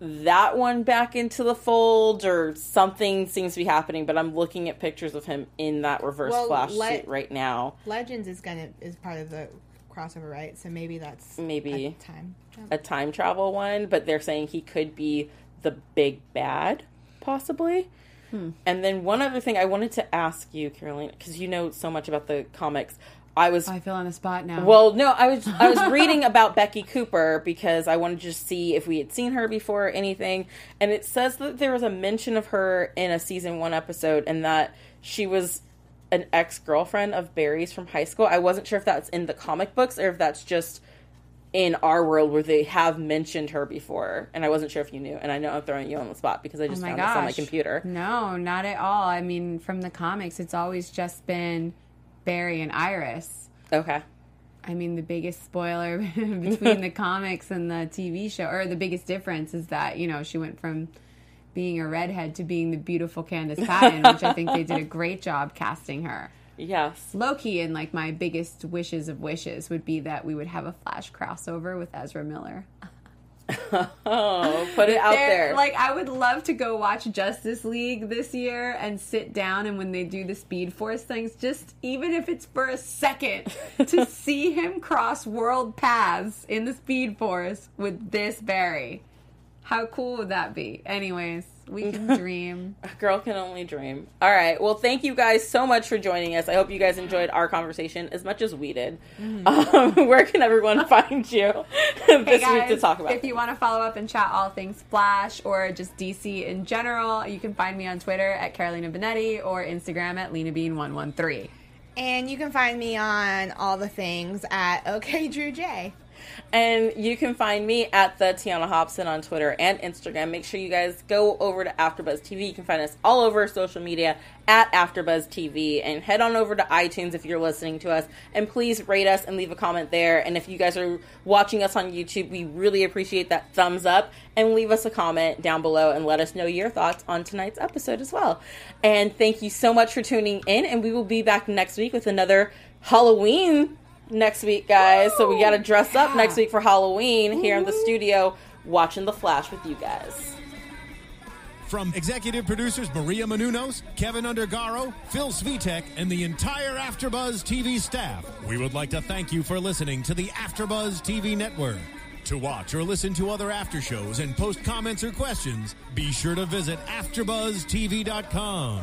Speaker 2: that one back into the fold, or something seems to be happening. But I'm looking at pictures of him in that Reverse
Speaker 4: Well,
Speaker 2: Flash
Speaker 4: let-
Speaker 2: suit right now.
Speaker 4: Legends is gonna is part of the crossover, right? So maybe that's
Speaker 2: Maybe.
Speaker 4: time.
Speaker 2: A time travel one, but they're saying he could be the big bad, possibly. Hmm. And then one other thing I wanted to ask you, Caroline, because you know so much about the comics. I was
Speaker 5: I feel on the spot now.
Speaker 2: well, no, I was I was [LAUGHS] reading about Becky Cooper because I wanted to just see if we had seen her before or anything, and it says that there was a mention of her in a season one episode, and that she was an ex girlfriend of Barry's from high school. I wasn't sure if that's in the comic books or if that's just in our world where they have mentioned her before, and I wasn't sure if you knew. And I know I'm throwing you on the spot because I
Speaker 5: oh
Speaker 2: just
Speaker 5: my
Speaker 2: found
Speaker 5: gosh.
Speaker 2: this on my computer.
Speaker 5: No, not at all. I mean, from the comics, it's always just been Barry and Iris.
Speaker 2: Okay,
Speaker 5: I mean, the biggest spoiler [LAUGHS] between the [LAUGHS] comics and the TV show, or the biggest difference, is that you know she went from being a redhead to being the beautiful Candice Patton, which I think they did a great job casting her.
Speaker 2: Yes.
Speaker 5: Loki and like my biggest wishes of wishes would be that we would have a Flash crossover with Ezra Miller. [LAUGHS]
Speaker 2: Oh, put it out
Speaker 5: They're-
Speaker 2: there.
Speaker 5: Like I would love to go watch Justice League this year and sit down and when they do the Speed Force things, just even if it's for a second, [LAUGHS] to see him cross world paths in the Speed Force with this Barry. How cool would that be? Anyways, we [LAUGHS] can dream.
Speaker 2: A girl can only dream. All right. Well, thank you guys so much for joining us. I hope you guys enjoyed our conversation as much as we did. Um, [LAUGHS] where can everyone [LAUGHS] find you this
Speaker 5: Hey
Speaker 2: week to talk about?
Speaker 5: If you want to follow up and chat all things Flash or just DC in general, you can find me on Twitter at Carolina Bonetti or Instagram at LenaBean113.
Speaker 4: And you can find me on all the things at OK Drew J.
Speaker 2: And you can find me at the Tiona Hobson on Twitter and Instagram. Make sure you guys go over to AfterBuzz TV. You can find us all over social media at AfterBuzz TV, and head on over to iTunes if you're listening to us. And please rate us and leave a comment there. And if you guys are watching us on YouTube, we really appreciate that thumbs up and leave us a comment down below and let us know your thoughts on tonight's episode as well. And thank you so much for tuning in. And we will be back next week with another Halloween next week, guys. So we got to dress up next week for Halloween here in the mm-hmm. studio, watching The Flash with you guys.
Speaker 3: From executive producers Maria Menounos, Kevin Undergaro, Phil Svitek, and the entire AfterBuzz TV staff, we would like to thank you for listening to the AfterBuzz TV network. To watch or listen to other after shows and post comments or questions, be sure to visit AfterBuzzTV.com.